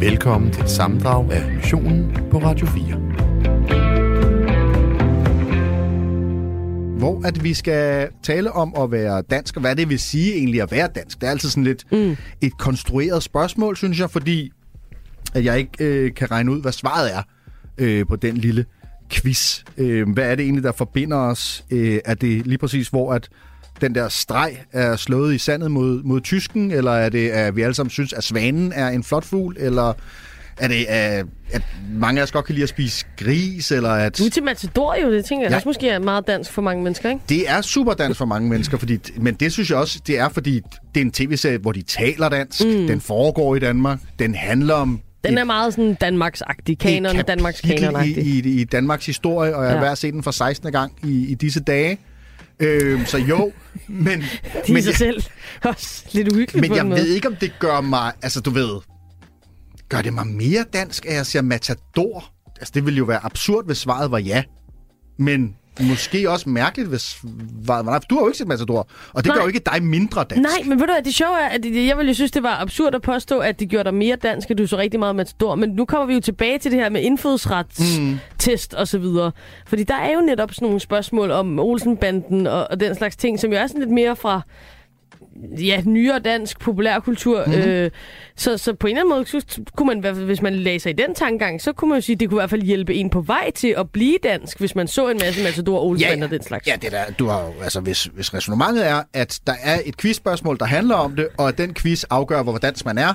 Velkommen til et sammendrag af Missionen på Radio 4. Hvor at vi skal tale om at være dansk, og hvad det vil sige egentlig at være dansk. Det er altid sådan lidt mm. et konstrueret spørgsmål, synes jeg, fordi at jeg ikke øh, kan regne ud, hvad svaret er øh, på den lille quiz. Øh, hvad er det egentlig, der forbinder os? Øh, er det lige præcis, hvor at den der streg er slået i sandet mod, mod tysken, eller er det, at vi alle sammen synes, at svanen er en flot fugl, eller er det, at, at mange af os godt kan lide at spise gris, eller at... Du er til Matador jo, det tænker jeg ja. også måske er meget dansk for mange mennesker, ikke? Det er super dansk for mange mennesker, fordi, men det synes jeg også, det er, fordi det er en tv-serie, hvor de taler dansk, mm. den foregår i Danmark, den handler om den er meget sådan Danmarks-agtig, kanon, Danmarks kanon i, i, i Danmarks historie, og jeg har ja. været set den for 16. gang i, i disse dage. Øh, så jo, men... Det er sig selv også lidt uhyggeligt Men på jeg en ved måde. ikke, om det gør mig... Altså, du ved... Gør det mig mere dansk, at jeg siger matador? Altså, det ville jo være absurd, hvis svaret var ja. Men måske også mærkeligt, hvis var du har jo ikke set Matador, og det Nej. gør jo ikke dig mindre dansk. Nej, men ved du hvad, det sjove er, at jeg ville jo synes, det var absurd at påstå, at det gjorde dig mere dansk, at du så rigtig meget matador. Men nu kommer vi jo tilbage til det her med indfødsretstest mm. og så videre. Fordi der er jo netop sådan nogle spørgsmål om Olsenbanden og, og den slags ting, som jo er sådan lidt mere fra ja, nyere dansk populærkultur. Mhm. Mm-hmm. Øh, så, så på en eller anden måde, så kunne man, hvis man læser i den tankegang, så kunne man jo sige, at det kunne i hvert fald hjælpe en på vej til at blive dansk, hvis man så en masse Matador, Olsenbanden og den slags. Ja, det der, du har jo, altså hvis, hvis resonemanget er, at der er et quizspørgsmål, der handler om det, og at den quiz afgør, hvor dansk man er.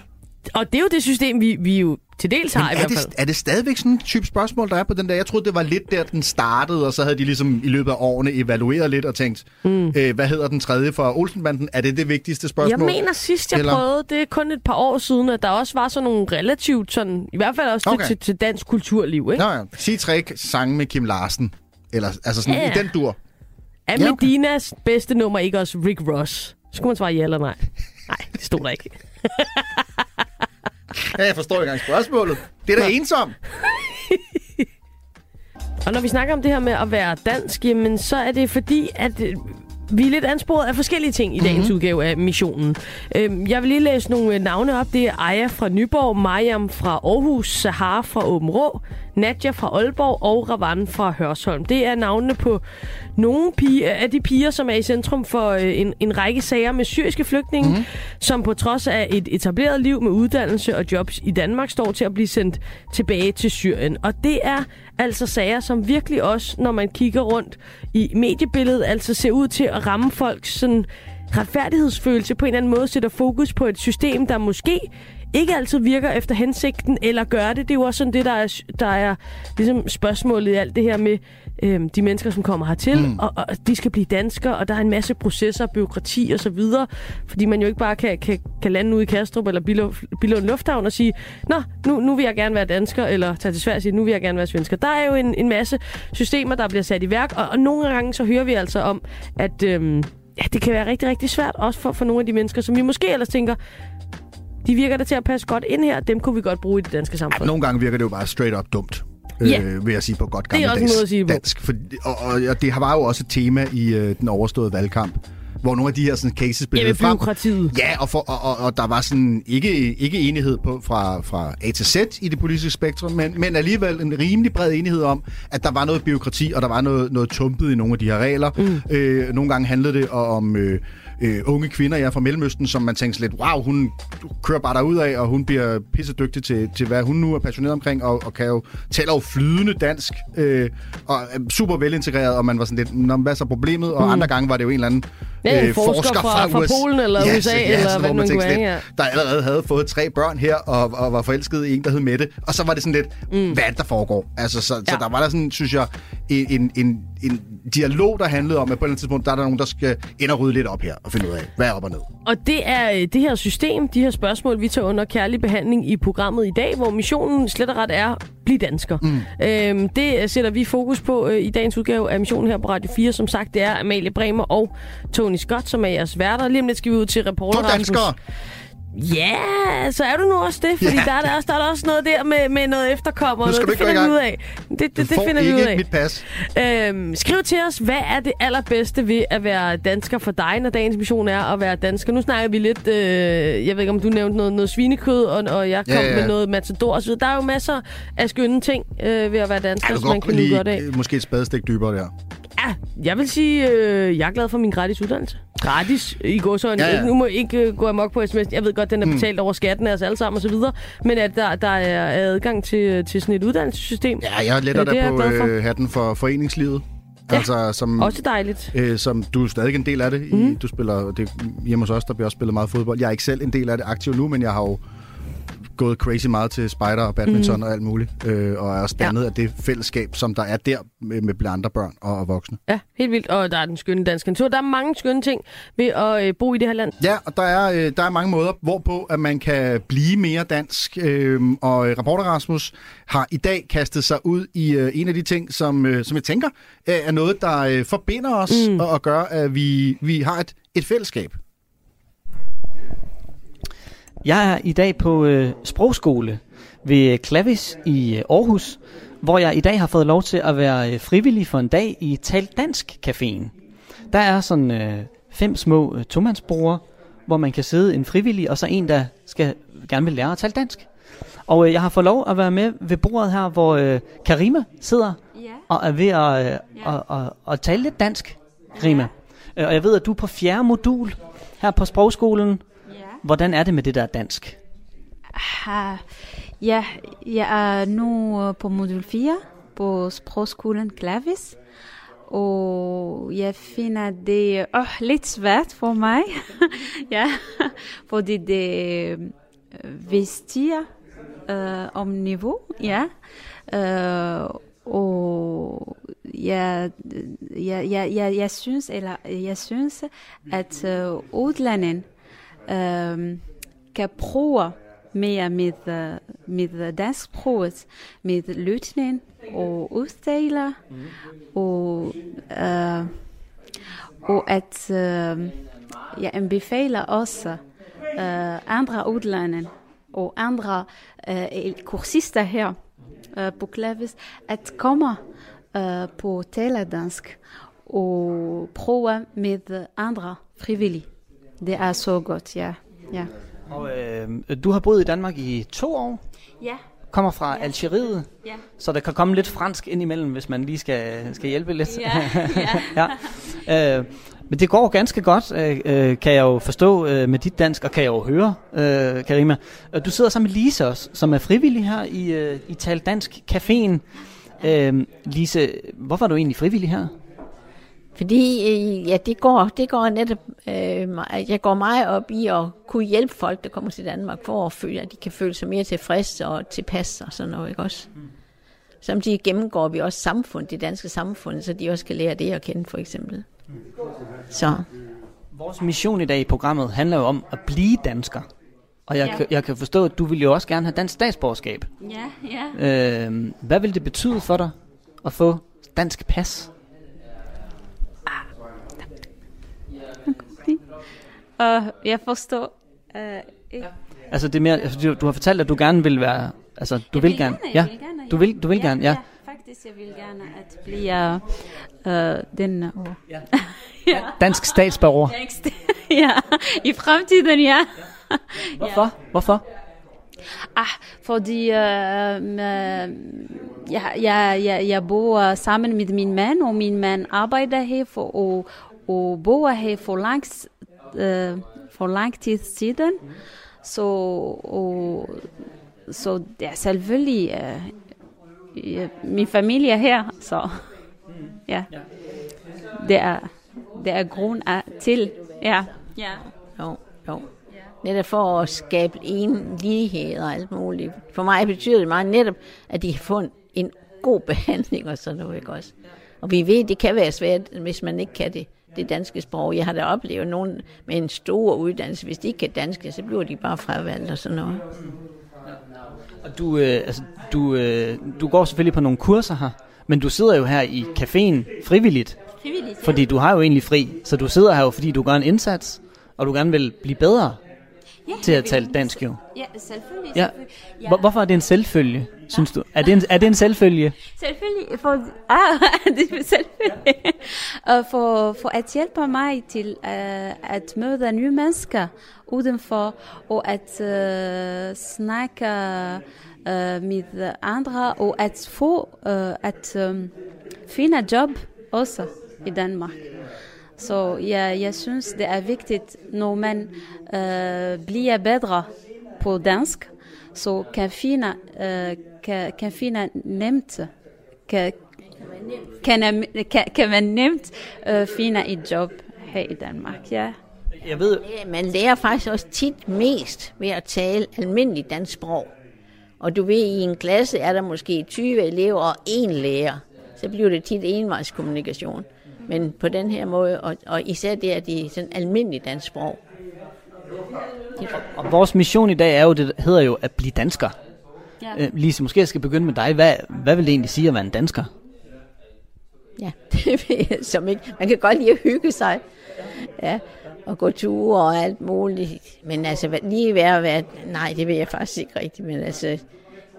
Og det er jo det system, vi, vi jo til dels har i er, hvert fald. det, er det stadigvæk sådan en type spørgsmål, der er på den der? Jeg troede, det var lidt der, den startede, og så havde de ligesom i løbet af årene evalueret lidt og tænkt, mm. øh, hvad hedder den tredje for Olsenbanden? Er det det vigtigste spørgsmål? Jeg mener sidst, jeg Eller? Prøvede, det er kun et par år siden, at der også var sådan nogle relativt sådan, i hvert fald også Okay. til, til dansk kulturliv, ikke? Nå ja, sig tre sange med Kim Larsen. Eller, altså sådan Ja, i den dur. Er Ja, okay. Medinas bedste nummer ikke også Rick Ross? Skulle man svare ja eller nej. Nej, det stod der ikke. Ja, jeg forstår ikke engang spørgsmålet. Det er da ensom. Og når vi snakker om det her med at være dansk, jamen så er det fordi, at vi er lidt ansporet af forskellige ting i dagens Mhm. mm-hmm. udgave af missionen. Øhm, jeg vil lige læse nogle øh, navne op. Det er Aya fra Nyborg, Mariam fra Aarhus, Sahar fra Åben Rå, Nadja fra Aalborg og Ravan fra Hørsholm. Det er navnene på nogle pige, af de piger, som er i centrum for øh, en, en række sager med syriske flygtninge, mm-hmm. som på trods af et etableret liv med uddannelse og jobs i Danmark, står til at blive sendt tilbage til Syrien. Og det er altså sager, som virkelig også, når man kigger rundt i mediebilledet, altså ser ud til at ramme folks sådan retfærdighedsfølelse på en eller anden måde, sætter fokus på et system, der måske ikke altid virker efter hensigten, eller gør det. Det er jo også sådan det, der er, der er ligesom spørgsmålet i alt det her med øhm, de mennesker, som kommer hertil, mm. og, og de skal blive danskere, og der er en masse processer, byråkrati og så videre, fordi man jo ikke bare kan, kan, kan lande ude i Kastrup eller Billund, Lufthavn og sige, nå, nu, nu vil jeg gerne være dansker, eller tage til Sverige og sige, nu vil jeg gerne være svensker. Der er jo en, en masse systemer, der bliver sat i værk, og, og nogle gange så hører vi altså om, at øhm, ja, det kan være rigtig, rigtig svært, også for, for nogle af de mennesker, som vi måske ellers tænker, de virker da til at passe godt ind her, dem kunne vi godt bruge i det danske samfund. Nogle gange virker det jo bare straight up dumt. Ja. Øh, vil jeg sige på godt Det er også en gammeldags måde at sige det på. dansk. For, og, og, og det var jo også et tema i øh, den overståede valgkamp, hvor nogle af de her sådan, cases blev Ja, løbet frem. Ja, og, for, og, og, og der var sådan ikke, ikke enighed på fra, fra A til Z i det politiske spektrum, men, men alligevel en rimelig bred enighed om, at der var noget byråkrati, og der var noget, noget tumpet i nogle af de her regler. Mm. Øh, nogle gange handlede det om øh, øh, unge kvinder, jeg er fra Mellemøsten, som man tænkte lidt, wow, hun kører bare derud af, og hun bliver pissedygtig til, til, hvad hun nu er passioneret omkring, og, og kan jo taler jo flydende dansk, øh, og er super velintegreret, og man var sådan lidt, Nå, hvad er så problemet? Og mm. andre gange var det jo en eller anden Ja, en forsker fra- fra Polen eller USA, eller sådan, hvad man kunne være, der allerede havde fået tre børn her, og, og var forelsket i en, der hed Mette. Og så var det sådan lidt, mm. hvad er der foregår? Altså, så, ja. så der var der sådan, synes jeg, en, en, en, en dialog, der handlede om, at på et eller andet tidspunkt, der er der nogen, der skal ind og rydde lidt op her, og finde ud af, hvad er op og ned. Og det er øh, det her system, de her spørgsmål, vi tager under kærlig behandling i programmet i dag, hvor missionen slet og ret er, bliv dansker. Mm. Øhm, det øh, sætter vi fokus på øh, i dagens udgave af missionen her på Radio 4. Som sagt, det er Amalie Bremer og Tony Scott, som er jeres værter. Lige om lidt skal vi ud til reporter To Rasmus. Ja, så er du nu også det, fordi Ja. der, er der, også, der er der også noget der med, med noget efterkommer. Nu skal noget, du det ikke gå i finder vi ud af. Det, det, det finder vi ud af. mit pas. Øhm, skriv til os, hvad er det allerbedste ved at være dansker for dig, når dagens mission er at være dansker? Nu snakker vi lidt, øh, jeg ved ikke om du nævnte noget, noget svinekød, og, og jeg kom Ja, ja, med noget matador videre. Der er jo masser af skønne ting øh, ved at være dansker, Ja, som man kan kan godt af. måske et spadestik dybere der. Ja, jeg vil sige, øh, jeg er glad for min gratis uddannelse. Gratis i godsøjne. Ja, Ja, ja. Nu må jeg ikke øh, gå amok på sms. Jeg ved godt, den er Mm. betalt over skatten af os alle sammen osv. Men at der, der er adgang til, til sådan et uddannelsessystem. Ja, jeg letter er dig jeg på for. øh, hatten for foreningslivet. Ja, Altså, som, Også dejligt. øh, som du er stadig en del af det. I, Mhm. Du spiller, det, hjemme hos os, der bliver også spillet meget fodbold. Jeg er ikke selv en del af det aktiv nu, men jeg har jo gået crazy meget til spider og badminton Mhm. og alt muligt. Øh, og er også dannet af det fællesskab, som der er der med, med andre børn og, og voksne. Ja, helt vildt. Og der er den skønne danske natur. Der er mange skønne ting ved at øh, bo i det her land. Ja, og der er, øh, der er mange måder, hvorpå at man kan blive mere dansk. Øh, og øh, Rapporter Rasmus har i dag kastet sig ud i øh, en af de ting, som, øh, som jeg tænker øh, er noget, der øh, forbinder os mm. Mm. og, og gør, at vi, vi har et, et fællesskab. Jeg er i dag på øh, sprogskole ved Klavis i øh, Aarhus, hvor jeg i dag har fået lov til at være øh, frivillig for en dag i Tal Dansk Caféen. Der er sådan øh, fem små øh, tomandsbrugere, hvor man kan sidde en frivillig og så en, der skal gerne vil lære at tale dansk. Og øh, jeg har fået lov at være med ved bordet her, hvor øh, Karima sidder Ja. og er ved at, øh, Ja. at, at, at tale lidt dansk, Karima. Øh, Og jeg ved, at du er på fjerde modul her på sprogskolen. Hvordan er det med det der dansk? Ah, ja, jeg er nu øh, på modul 4 på sprogskolen Klavis. Og jeg finder det oh, lidt svært for mig. ja, fordi det øh, vestiger øh, om niveau. Ja. Øh, og jeg, jeg, jeg, jeg, jeg synes, eller jeg synes, at øh, udlandet kan bruge mere med, øh, med dansksproget, med lytning og udtaler, og, øh, og at øh, jeg anbefaler også øh, andre udlande og andre øh, kursister her øh, på Klavis at komme øh, på teledansk og prøve med andre frivillige. Det er så godt, ja. ja. Og øh, du har boet i Danmark i to år, Ja, kommer fra Algeriet, ja. så der kan komme lidt fransk ind imellem, hvis man lige skal, skal hjælpe lidt. Ja, ja. ja. Øh, men det går ganske godt, øh, øh, kan jeg jo forstå øh, med dit dansk, og kan jeg jo høre, øh, Karima. Du sidder sammen med Lise også, som er frivillig her i, øh, i Tal Dansk Caféen. Øh, Lise, hvorfor er du egentlig frivillig her? Fordi øh, ja, det går, det går netop, øh, jeg går meget op i at kunne hjælpe folk, der kommer til Danmark, for at føle, at de kan føle sig mere tilfredse og tilpas og sådan noget, ikke også? Samtidig gennemgår vi også samfund, det danske samfund, så de også kan lære det at kende, for eksempel. Så, Vores mission i dag i programmet handler jo om at blive dansker. Og jeg, Ja. ja. jeg kan forstå, at du vil jo også gerne have dansk statsborgerskab. Ja, ja. Øh, hvad vil det betyde for dig at få dansk pas? Og jeg forstår øh, ikke. Altså det er mere, altså, du, du har fortalt, at du gerne vil være, altså du vil, gerne, jeg ja, vil gerne, du vil, du vil gerne, ja. ja. Faktisk, jeg vil gerne at blive øh, den uh, ja. Dansk statsborger. Ja, i fremtiden, ja. Hvorfor? Hvorfor? Ah, fordi øh, øh, jeg, jeg, jeg, jeg bor sammen med min mand, og min mand arbejder her for, og, og bor her for lang, øh, for lang tid siden. Så, og, så det er selvfølgelig ja, min familie er her, så ja. Det er, det er grund af, til, ja. Ja. jo, jo. Netop for at skabe en lighed og alt muligt. For mig betyder det meget netop, at de få en, en god behandling og sådan noget, ikke også? Og vi ved, det kan være svært, hvis man ikke kan det, det danske sprog. Jeg har da oplevet nogen med en stor uddannelse, hvis de ikke kan dansk, så bliver de bare fravalgt og sådan noget. Og du, øh, altså, du, øh, du går selvfølgelig på nogle kurser her, men du sidder jo her i caféen frivilligt, Frivilligt, fordi du har jo egentlig fri, så du sidder her jo, fordi du gør en indsats, og du gerne vil blive bedre. Ja, til at tale dansk jo. Ja, selvfølgelig. Ja. selvfølgelig. Ja. Hvor, hvorfor er det en selvfølge, synes du? Er det en, er det en selvfølge? Selvfølgelig, for, ah, det er selvfølgelig. Og for, for at hjælpe mig til uh, at møde nye mennesker udenfor, og at uh, snakke uh, med andre, og at få, uh, at um, finde job også i Danmark. Så jeg, jeg synes, det er vigtigt, når man uh, bliver bedre på dansk, så kan finde, uh, kan, kan finde nemt, kan, kan, kan, kan man nemt uh, finde et job her i Danmark. Ja. Jeg ved, Man lærer faktisk også tit mest ved at tale almindelig dansk sprog. Og du ved, i en klasse er der måske 20 elever og en lærer. Så bliver det tit envejskommunikation. Men på den her måde, og, og især det, at det er sådan almindelig dansk sprog. og vores mission i dag er jo, det hedder jo at blive dansker. Ja. Øh, Lise, måske jeg skal begynde med dig. Hvad, hvad vil det egentlig sige at være en dansker? Ja, det ved jeg som ikke. Man kan godt lide at hygge sig. Ja, og gå ture og alt muligt. Men altså, lige være at være... Nej, det ved jeg faktisk ikke rigtigt. Men altså,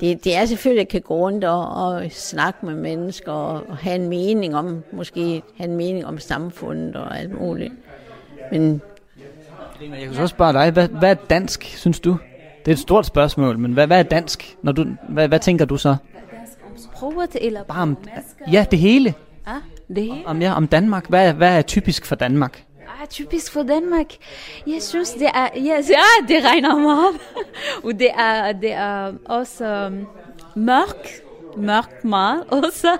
det, det er selvfølgelig at kan gå rundt og, og snakke med mennesker og, og have en mening om, måske have en mening om samfundet og alt muligt. Men Jeg kan så også spørge dig, hvad, hvad er dansk, synes du? Det er et stort spørgsmål, men hvad, hvad er dansk? Når du, hvad, hvad tænker du så? Sproget eller Bare om, ja, det hele. Ah, det hele. Om, ja, om Danmark. Hvad, hvad er typisk for Danmark? Ah, er typisk for Danmark. Jeg synes, det er... Yes, ja, det regner meget. Og det er, det er også um, mørk. Mørk meget også.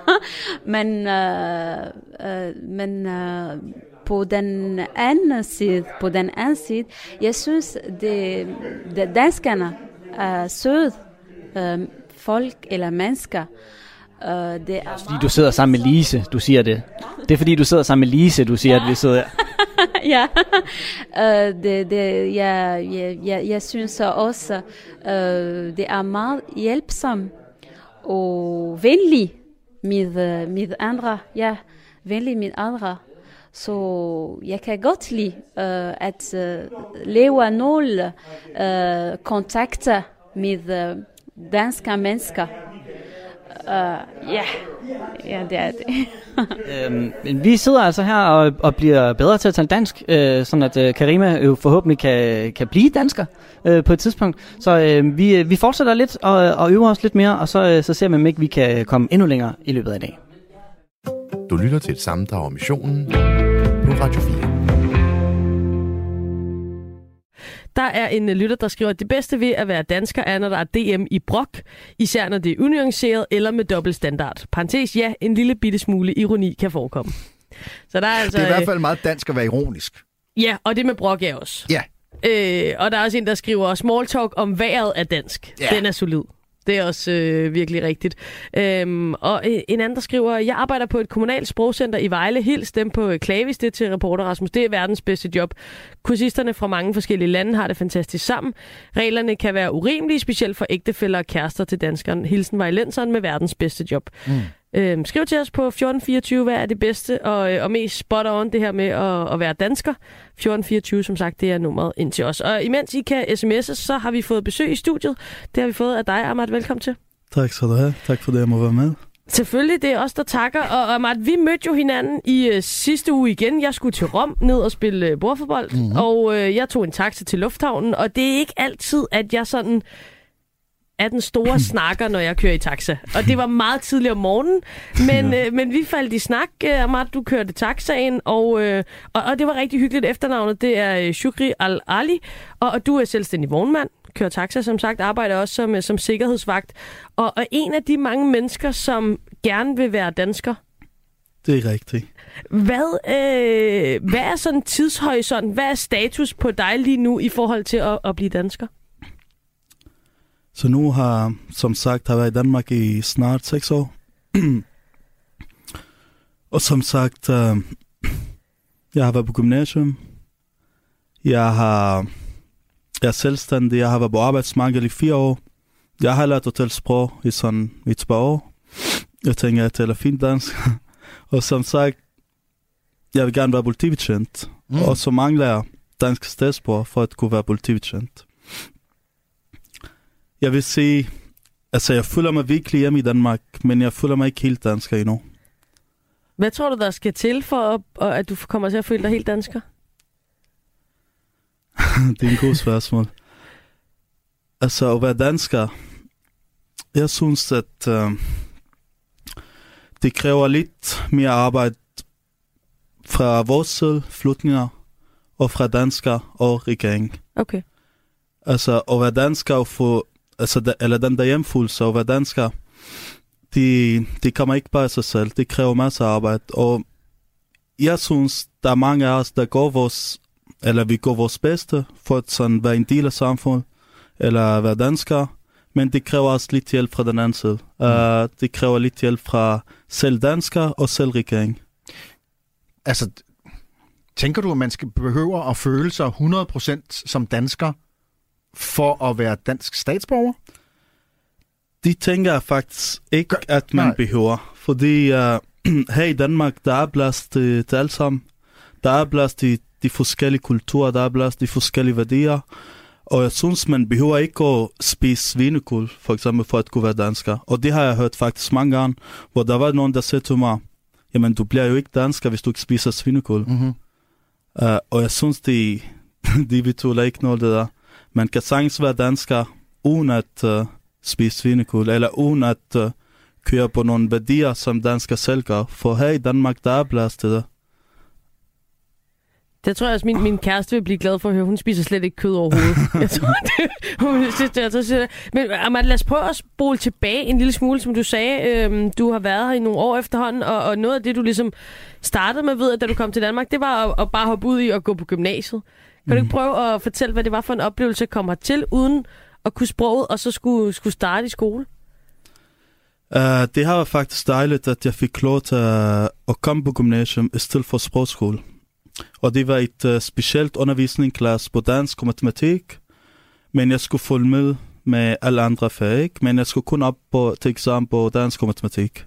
Men, uh, uh, men uh, på den anden side, på den anden side, jeg synes, det, det danskerne er søde uh, folk eller mennesker. Uh, det er Fordi du sidder sammen med Lise, du siger det. Det er fordi, du sidder sammen med Lise, du siger, at vi sidder ja, uh, det, det, jeg, jeg, jeg, jeg synes også, uh, det er meget hjælpsom og venlig med, med andre. Ja, venlig med andre. Så jeg kan godt lide uh, at uh, leve nogle uh, kontakter med uh, danske mennesker. Uh, ja, ja, det er det. Øhm, men vi sidder altså her og, og bliver bedre til at tale dansk, øh, sådan at øh, Karima jo forhåbentlig kan, kan blive dansker øh, på et tidspunkt. Så øh, vi, vi fortsætter lidt og, og øver os lidt mere, og så, øh, så ser vi, om ikke vi kan komme endnu længere i løbet af i dag. Du lytter til et sammendrag af missionen på Radio 4. Der er en øh, lytter, der skriver, at det bedste ved at være dansker er, når der er DM i brok, især når det er unuanceret eller med dobbelt standard. Parenthes, ja, en lille bitte smule ironi kan forekomme. Så der er altså... Det er i hvert øh, fald meget dansk at være ironisk. Ja, og det med brok er også. Ja. Øh, og der er også en, der skriver, small talk om vejret er dansk. Ja. Den er solid. Det er også øh, virkelig rigtigt. Øhm, og øh, en anden, der skriver, jeg arbejder på et kommunalt sprogcenter i Vejle. Hils dem på øh, Klavis, det til reporter Rasmus. Det er verdens bedste job. Kursisterne fra mange forskellige lande har det fantastisk sammen. Reglerne kan være urimelige, specielt for ægtefæller og kærester til danskeren. Hilsen Vejlenseren med verdens bedste job. Mm. Øhm, skriv til os på 1424, hvad er det bedste og, øh, og mest spot on det her med at, at være dansker. 1424, som sagt, det er nummeret ind til os. Og imens I kan sms'e, så har vi fået besøg i studiet. Det har vi fået af dig, Ahmad. Velkommen til. Tak skal du have. Tak for det, jeg må være med. Selvfølgelig, det er os, der takker. Og Ahmad, vi mødte jo hinanden i øh, sidste uge igen. Jeg skulle til Rom ned og spille øh, bordfodbold, mm-hmm. og øh, jeg tog en taxa til lufthavnen. Og det er ikke altid, at jeg sådan er den store snakker, når jeg kører i taxa. Og det var meget tidligt om morgenen, men, øh, men vi faldt i snak. Øh, Ahmad, du kørte taxaen, og, øh, og, og det var rigtig hyggeligt. Efternavnet, det er øh, Shukri Al-Ali, og, og du er selvstændig vognmand, kører taxa, som sagt, arbejder også som, øh, som sikkerhedsvagt. Og, og en af de mange mennesker, som gerne vil være dansker. Det er rigtigt. Hvad, øh, hvad er sådan tidshorisont? Hvad er status på dig lige nu i forhold til at, at blive dansker? Så nu har, som sagt, har været i Danmark i snart seks år. og som sagt, øh, jeg har været på gymnasium. Jeg har jeg er selvstændig. Jeg har været på arbejdsmarkedet i fire år. Jeg har lært at tale sprog i sådan et par år. Jeg tænker, jeg taler fint dansk. og som sagt, jeg vil gerne være politibetjent. Mm. Og så mangler jeg dansk statsborger for at kunne være politibetjent. Jeg vil sige, altså jeg føler mig virkelig hjemme i Danmark, men jeg føler mig ikke helt dansker endnu. Hvad tror du, der skal til for, at, at du kommer til at føle dig helt dansker? det er en god spørgsmål. Altså at være dansker, jeg synes, at øh, det kræver lidt mere arbejde fra vores side, flygtninger, og fra dansker og regering. Okay. Altså at være dansker og få, altså, da, eller den der hjemfølelse at være dansker, det, det kommer ikke bare af sig selv. Det kræver masser af arbejde. Og jeg synes, der er mange af os, der går vores, eller vi går vores bedste for at sådan være en del af samfundet, eller være danskere, men det kræver også lidt hjælp fra den anden side. Mm. Uh, det kræver lidt hjælp fra selv danskere og selv regering. Altså, tænker du, at man skal behøver at føle sig 100% som dansker for at være dansk statsborger? De tænker jeg faktisk ikke, Gør- at man nej. behøver. Fordi uh, her i Danmark, der er plads til, til alt sammen. Der er plads til de forskellige kulturer, der er plads til de forskellige værdier. Og jeg synes, man behøver ikke at spise svinekul, for eksempel, for at kunne være dansker. Og det har jeg hørt faktisk mange gange, hvor der var nogen, der sagde til mig, jamen du bliver jo ikke dansker, hvis du ikke spiser svinekul. Mm-hmm. Uh, og jeg synes, de, de betyder ikke noget det der. Man kan sagtens være dansker, uden at uh, spise svinekul, eller uden at uh, køre på nogle værdier, som dansker selv gør. For her i Danmark, der er plads til det. Det tror jeg også, min, min kæreste vil blive glad for at høre. Hun spiser slet ikke kød overhovedet. jeg tror, det, hun synes, det, jeg tror, det. Men Amal, lad os prøve at spole tilbage en lille smule, som du sagde. Øhm, du har været her i nogle år efterhånden, og, og noget af det, du ligesom startede med, ved, at da du kom til Danmark, det var at, at bare hoppe ud i at gå på gymnasiet. Kan du ikke prøve at fortælle, hvad det var for en oplevelse at komme hertil, uden at kunne sproget, og så skulle, skulle starte i skole? Uh, det har faktisk dejligt, at jeg fik lov til uh, at komme på gymnasium i stedet for sprogskole. Og det var et uh, specielt undervisningsklasse på dansk og matematik, men jeg skulle følge med med alle andre fag, men jeg skulle kun op på, til eksamen på dansk og matematik.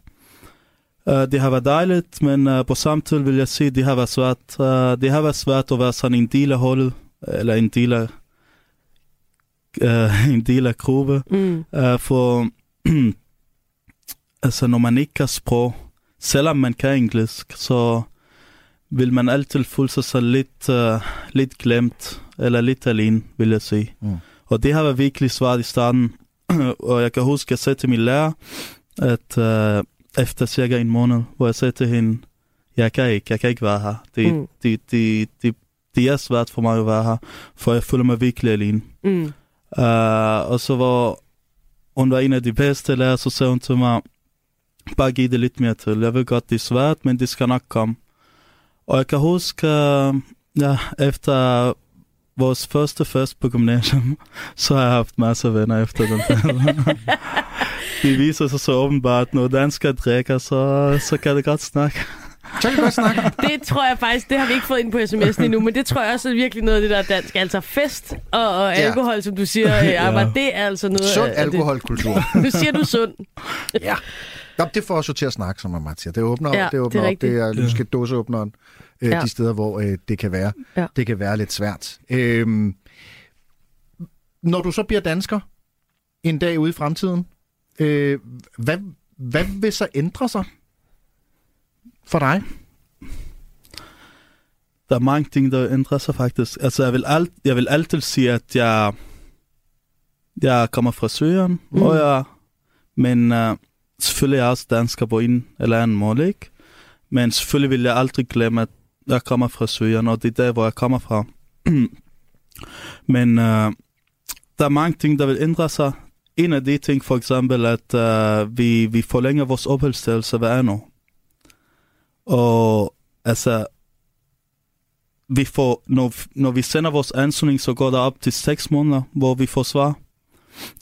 Uh, det har været dejligt, men uh, på samme tid vil jeg sige, at det har været svært. Uh, det har været svært at være sådan en del af holdet, eller en del af, uh, en del af gruppe. Mm. Uh, for altså, når man ikke kan sprog, selvom man kan engelsk, så vil man altid føle sig så lidt, uh, lidt glemt, eller lidt alene, vil jeg sige. Mm. Og det har været virkelig svært i starten. og jeg kan huske, at jeg sagde til min lærer, at uh, efter cirka en måned, hvor jeg sagde til hende, jeg kan ikke, jeg kan ikke være her. Det, Mm. det, det, det, det er svært for mig at være her, for jeg føler mig virkelig alene. Mm. Uh, og så var hun var en af de bedste lærere, så sagde hun til mig, bare giv det lidt mere til. Jeg ved godt, det er svært, men det skal nok komme. Og jeg kan huske, uh, ja, efter vores første fest på gymnasium, så har jeg haft masser af venner efter den det viser sig så åbenbart, når danskere drikker, så, så kan det godt snakke. Så kan vi godt snakke. Det tror jeg faktisk, det har vi ikke fået ind på sms'en endnu, men det tror jeg også er virkelig noget af det, der er dansk. Altså fest og, og Ja. alkohol, som du siger, ja. Armand, det er altså noget Sund alkoholkultur. Nu siger du sund. ja. Nå, det får os jo til at snakke, som man siger. Det åbner, Ja, op, det åbner det er op. Det er lyske dåseåbneren. Øh, Ja. De steder, hvor øh, det kan være. Ja. Det kan være lidt svært. Øhm, når du så bliver dansker en dag ude i fremtiden, øh, hvad, hvad vil så ændre sig for dig? Der er mange ting, der ændrer sig faktisk. Altså, jeg vil, alt, jeg vil altid sige, at jeg, jeg kommer fra Syrien, mm. og jeg, men uh, selvfølgelig er jeg også dansker på en eller anden måde, ikke? Men selvfølgelig vil jeg aldrig glemme, at jeg kommer fra Syrien, og det er der, hvor jeg kommer fra. men uh, der er mange ting, der vil ændre sig. En af de ting, for eksempel, at uh, vi, vi forlænger vores opholdstilladelse hver år. Og altså, vi får, når, når vi sender vores ansøgning, så går der op til 6 måneder, hvor vi får svar.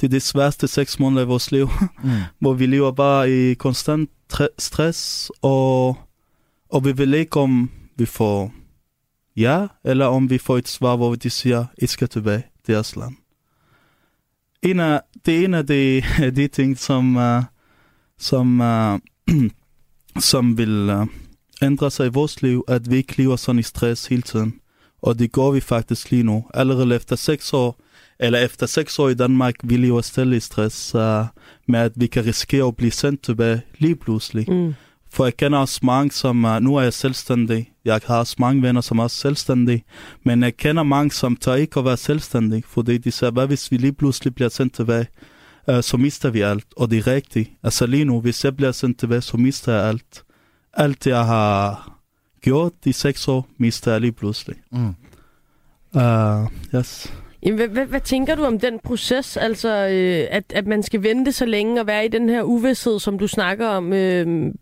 Det er det sværeste 6 måneder i vores liv, Mm. hvor vi lever bare i konstant tre- stress, og, og vi ved ikke, om vi får ja, eller om vi får et svar, hvor de siger, I skal tilbage til jeres land. En af, det er en af de, de ting, som, uh, som, uh, som vil uh, ændre sig i vores liv, at vi ikke lever sådan i stress hele tiden. Og det går vi faktisk lige nu. Allerede efter seks år eller efter seks år i Danmark, vil lever jo stille i stress uh, med, at vi kan risikere at blive sendt tilbage lige pludselig. Mm. For jeg kender også mange, som uh, nu er jeg selvstændig. Jeg har også mange venner, som er også selvstændige. Men jeg kender mange, som tør ikke at være selvstændige, fordi de siger, hvad hvis vi lige pludselig bliver sendt tilbage? Uh, så mister vi alt, og det er rigtigt. Altså lige nu, hvis jeg bliver sendt tilbage, så mister jeg alt. Alt jeg har gjort de seks år, mister jeg lige pludselig. Mm. Uh, yes. Jamen, hvad, hvad, hvad tænker du om den proces, altså øh, at, at man skal vente så længe og være i den her uvidshed, som du snakker om, øh,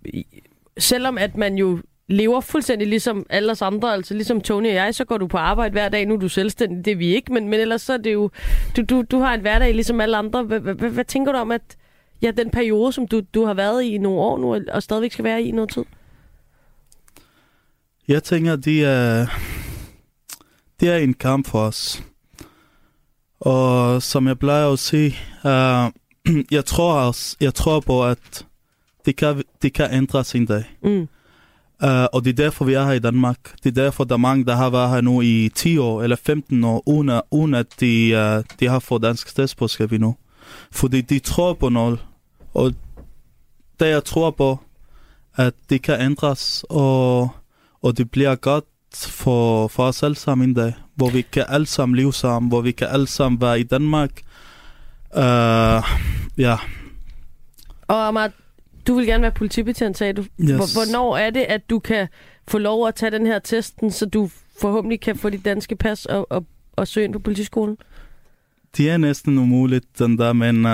selvom at man jo lever fuldstændig ligesom alle os andre, altså ligesom Tony og jeg, så går du på arbejde hver dag, nu er du selvstændig, det er vi ikke, men, men ellers så er det jo, du, du, du har en hverdag ligesom alle andre. Hvad, hvad, hvad, hvad tænker du om, at ja, den periode, som du, du har været i i nogle år nu, og stadigvæk skal være i i noget tid? Jeg tænker, det er, det er en kamp for os. Og som jeg plejer at sige, uh, jeg, tror også, jeg tror på, at det kan, det kan ændres en dag. Mm. Uh, og det er derfor, vi er her i Danmark. Det er derfor, der er mange, der har været her nu i 10 år eller 15 år, uden uden at de, uh, de har fået dansk statsborgerskab endnu. Fordi de tror på noget. Og det jeg tror på, at det kan ændres, og, og det bliver godt for, for os alle sammen en dag, hvor vi kan alle sammen leve sammen, hvor vi kan alle sammen være i Danmark. Uh, ja, Og Amar, du vil gerne være politibetjent, sagde du. Yes. Hvor- Hvornår er det, at du kan få lov at tage den her testen, så du forhåbentlig kan få dit danske pas og, og, og søge ind på politiskolen? Det er næsten umuligt, den der, men uh,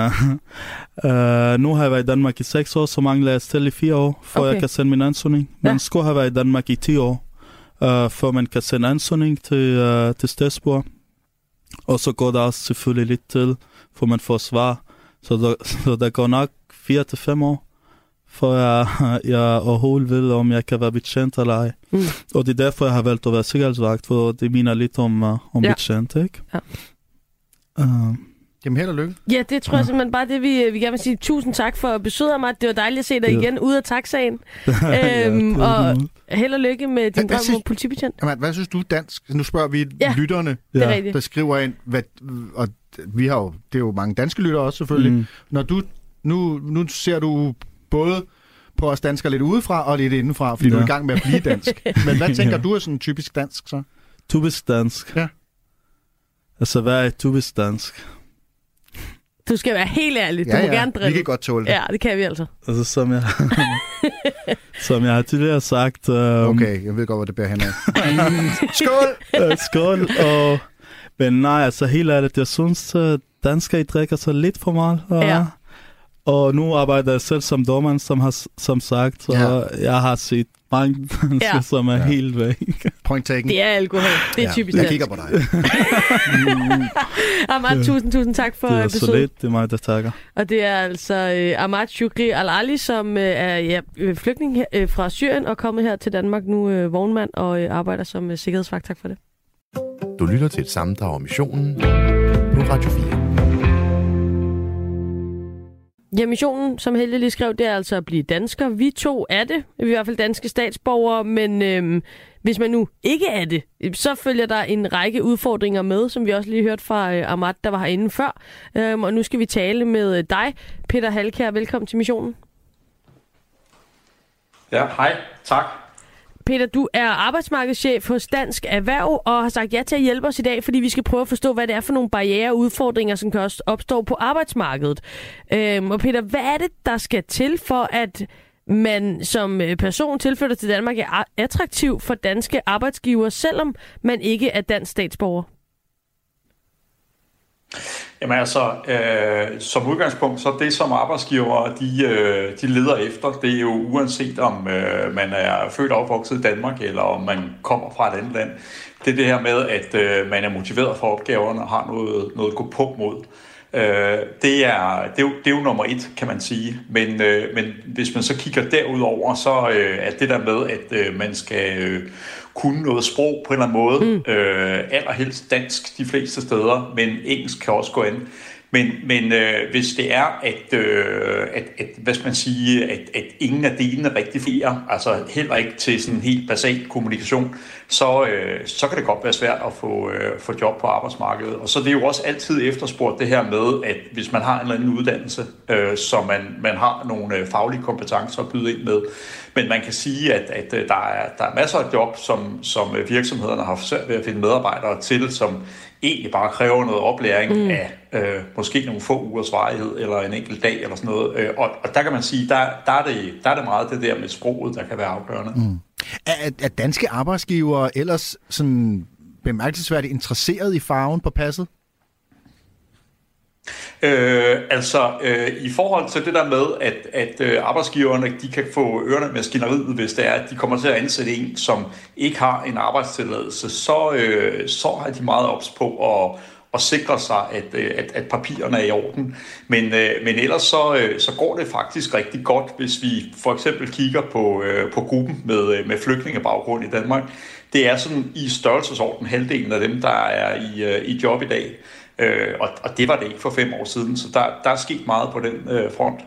uh, nu har jeg været i Danmark i 6 år, så mangler jeg stille i 4 år, for Okay. okay. jeg kan sende min ansøgning. Man Ja. skulle have været i Danmark i 10 år, uh, for man kan sende ansøgning til, uh, til statsborger. Og så går der også selvfølgelig lidt til, for man får svar. Så der, så der går nok 4 til 5 år, for jeg, jeg overhovedet ved, om jeg kan være betjent eller ej. Mm. Og det er derfor, jeg har valgt at være sikkerhedsvagt, for det minder lidt om, uh, om ja. betjent, ikke? Ja. Uh, Jamen held og lykke. Ja, det tror jeg simpelthen bare, det vi, vi gerne vil sige. Tusind tak for besøget, Amar. Det var dejligt at se dig Ja. igen ude af taxaen. Ja, øhm, er og held og lykke med din drøm om politibetjent. Jamen, hvad synes du er dansk? Nu spørger vi Ja. ja. lytterne, er Ja. der skriver ind, hvad, og vi har jo, det er jo mange danske lyttere også selvfølgelig. Mm. Når du, nu, nu ser du både på os danskere lidt udefra og lidt indenfra, fordi ja. du er Ja. i gang med at blive dansk. Men hvad tænker Ja. du er sådan typisk dansk så? Typisk dansk. Ja. Altså, hvad er typisk dansk? Du skal være helt ærlig. Du ja, må ja. gerne Vi drille. kan godt tåle det. Ja, det kan vi altså. Altså, som jeg, som jeg har tidligere sagt. Um, Okay, jeg ved godt, hvor det bærer hen af. Skål! Uh, skål. Og, men nej, altså helt ærligt, jeg synes, uh, danskere I drikker så lidt for meget. Og, Ja. Og nu arbejder jeg selv som dommer, som har som sagt, og jeg har set mange danskere, Ja. ja. som er Ja. helt væk. Point taken. Det er alkohol. Det er typisk Jeg kigger på dig. Amar, tusind, tusind tak for Det er så besøget. lidt, det er mig, der takker. Og det er altså øh, Ahmad Shukri Al-Ali, som øh, er ja, øh, flygtning her, øh, fra Syrien og kommet her til Danmark nu øh, vognmand og øh, arbejder som øh, sikkerhedsvagt. Tak for det. Du lytter til et sammendrag om missionen på Radio 4. Ja, missionen, som Helge lige skrev, det er altså at blive dansker. Vi to er det, vi er i hvert fald danske statsborgere, men øhm, hvis man nu ikke er det, så følger der en række udfordringer med, som vi også lige hørte fra øh, Ahmad, der var herinde før. Øhm, og nu skal vi tale med øh, dig, Peter Halkær. Velkommen til missionen. Ja, hej. Tak. Peter, du er arbejdsmarkedschef hos Dansk Erhverv og har sagt ja til at hjælpe os i dag, fordi vi skal prøve at forstå, hvad det er for nogle barriere og udfordringer, som kan opstå på arbejdsmarkedet. Øhm, og Peter, hvad er det, der skal til for, at man som øh, person tilflytter til Danmark er attraktiv for danske arbejdsgiver, selvom man ikke er dansk statsborger? Jamen altså, øh, som udgangspunkt, så det som arbejdsgivere, de, øh, de leder efter, det er jo uanset om øh, man er født og opvokset i Danmark, eller om man kommer fra et andet land. Det er det her med, at øh, man er motiveret for opgaverne og har noget, noget at gå på mod. Øh, det, er, det, er jo, det er jo nummer et, kan man sige. Men, øh, men hvis man så kigger derudover, så øh, er det der med, at øh, man skal øh, kunne noget sprog på en eller anden måde. Mm. Øh, allerhelst dansk de fleste steder, men engelsk kan også gå ind. Men, men øh, hvis det er, at, øh, at, at, hvad skal man sige, at, at ingen af delene rigtig fungerer, altså heller ikke til sådan en helt basal kommunikation, så, øh, så kan det godt være svært at få, øh, få job på arbejdsmarkedet. Og så det er jo også altid efterspurgt det her med, at hvis man har en eller anden uddannelse, øh, så man, man har nogle øh, faglige kompetencer at byde ind med, men man kan sige, at, at øh, der, er, der er masser af job, som, som virksomhederne har svært ved at finde medarbejdere til, som egentlig bare kræver noget oplæring mm. af øh, måske nogle få ugers varighed, eller en enkelt dag, eller sådan noget. Øh, og, og der kan man sige, der, der, er det, der er det meget det der med sproget, der kan være afgørende. Mm. Er, er danske arbejdsgivere ellers sådan bemærkelsesværdigt interesseret i farven på passet? Øh, altså, øh, i forhold til det der med, at, at øh, arbejdsgiverne de kan få ørerne med skineriet, hvis det er, at de kommer til at ansætte en, som ikke har en arbejdstilladelse, så, øh, så har de meget ops på at, at sikre sig, at, øh, at, at papirerne er i orden. Men, øh, men ellers så, øh, så går det faktisk rigtig godt, hvis vi for eksempel kigger på, øh, på gruppen med, øh, med flygtningebaggrund i Danmark. Det er sådan i størrelsesorden halvdelen af dem, der er i, øh, i job i dag. Øh, og, og det var det ikke for fem år siden, så der, der er sket meget på den øh, front.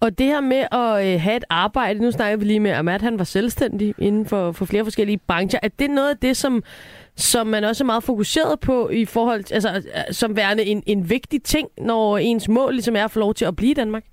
Og det her med at øh, have et arbejde, nu snakker vi lige med Ahmad, han var selvstændig inden for, for flere forskellige brancher. Er det noget af det, som, som man også er meget fokuseret på i forhold til, altså, som værende en, en vigtig ting, når ens mål ligesom er at få lov til at blive i Danmark?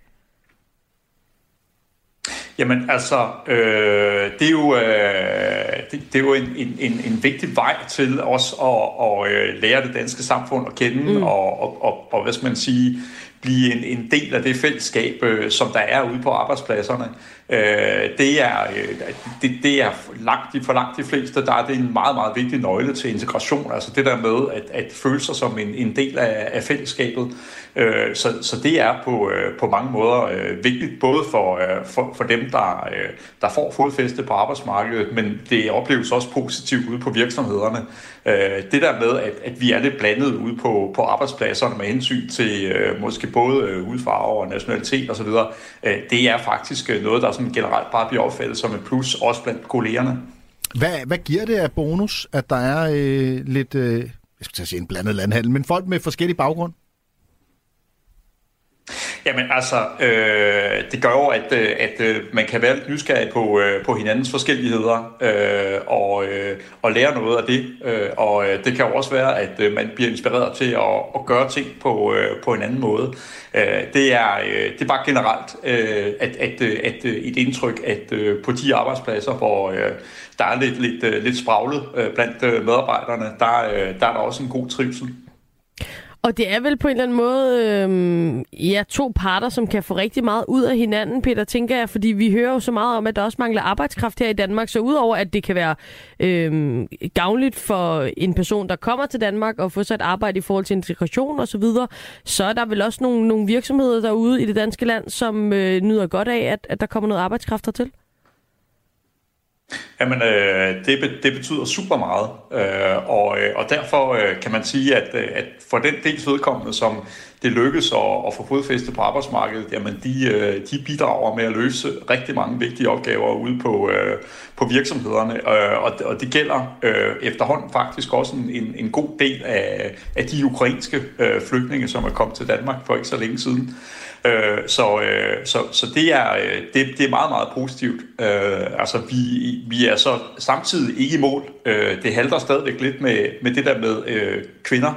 Jamen altså, øh, det er jo, øh, det, det er jo en, en, en, en vigtig vej til os at, at, at øh, lære det danske samfund at kende, mm. og, og, og, og hvad skal man sige, blive en, en del af det fællesskab, øh, som der er ude på arbejdspladserne. Øh, det er, øh, det, det er langt, for langt de fleste, der er det en meget, meget vigtig nøgle til integration. Altså det der med at, at føle sig som en, en del af, af fællesskabet. Øh, så, så det er på, øh, på mange måder øh, vigtigt, både for, øh, for, for dem, der, øh, der får fodfæste på arbejdsmarkedet, men det opleves også positivt ude på virksomhederne. Øh, det der med, at, at vi er lidt blandet ude på, på arbejdspladserne med hensyn til øh, måske både øh, hudfarve og nationalitet osv., øh, det er faktisk øh, noget, der sådan generelt bare bliver opfattet som et plus, også blandt kollegerne. Hvad, hvad giver det af bonus, at der er øh, lidt, øh, jeg skal sige en blandet landhandel, men folk med forskellige baggrund? Jamen altså, øh, det gør jo, at, øh, at øh, man kan være lidt nysgerrig på, øh, på hinandens forskelligheder øh, og, øh, og lære noget af det. Øh, og øh, det kan jo også være, at øh, man bliver inspireret til at, at gøre ting på, øh, på en anden måde. Øh, det, er, øh, det er bare generelt øh, at, at, øh, at, et indtryk, at øh, på de arbejdspladser, hvor øh, der er lidt, lidt, lidt spraglet øh, blandt øh, medarbejderne, der, øh, der er der også en god trivsel. Og det er vel på en eller anden måde øh, ja, to parter, som kan få rigtig meget ud af hinanden, Peter, tænker jeg, fordi vi hører jo så meget om, at der også mangler arbejdskraft her i Danmark, så udover at det kan være øh, gavnligt for en person, der kommer til Danmark og får sig et arbejde i forhold til integration osv., så, videre, så er der vel også nogle, nogle virksomheder derude i det danske land, som øh, nyder godt af, at, at der kommer noget arbejdskraft hertil? Jamen, øh, det, det betyder super meget, øh, og, øh, og derfor øh, kan man sige, at, øh, at for den dels vedkommende, som det lykkes at, at få fodfæste på arbejdsmarkedet, jamen de, øh, de bidrager med at løse rigtig mange vigtige opgaver ude på, øh, på virksomhederne, øh, og, og det gælder efterhånden faktisk også en, en, god del af, af de ukrainske flygtninge, som er kommet til Danmark for ikke så længe siden. Så, så, så det, er, det, det er meget, meget positivt. Altså, vi, vi er så samtidig ikke i mål. Det halter stadigvæk lidt med, med det der med kvinder,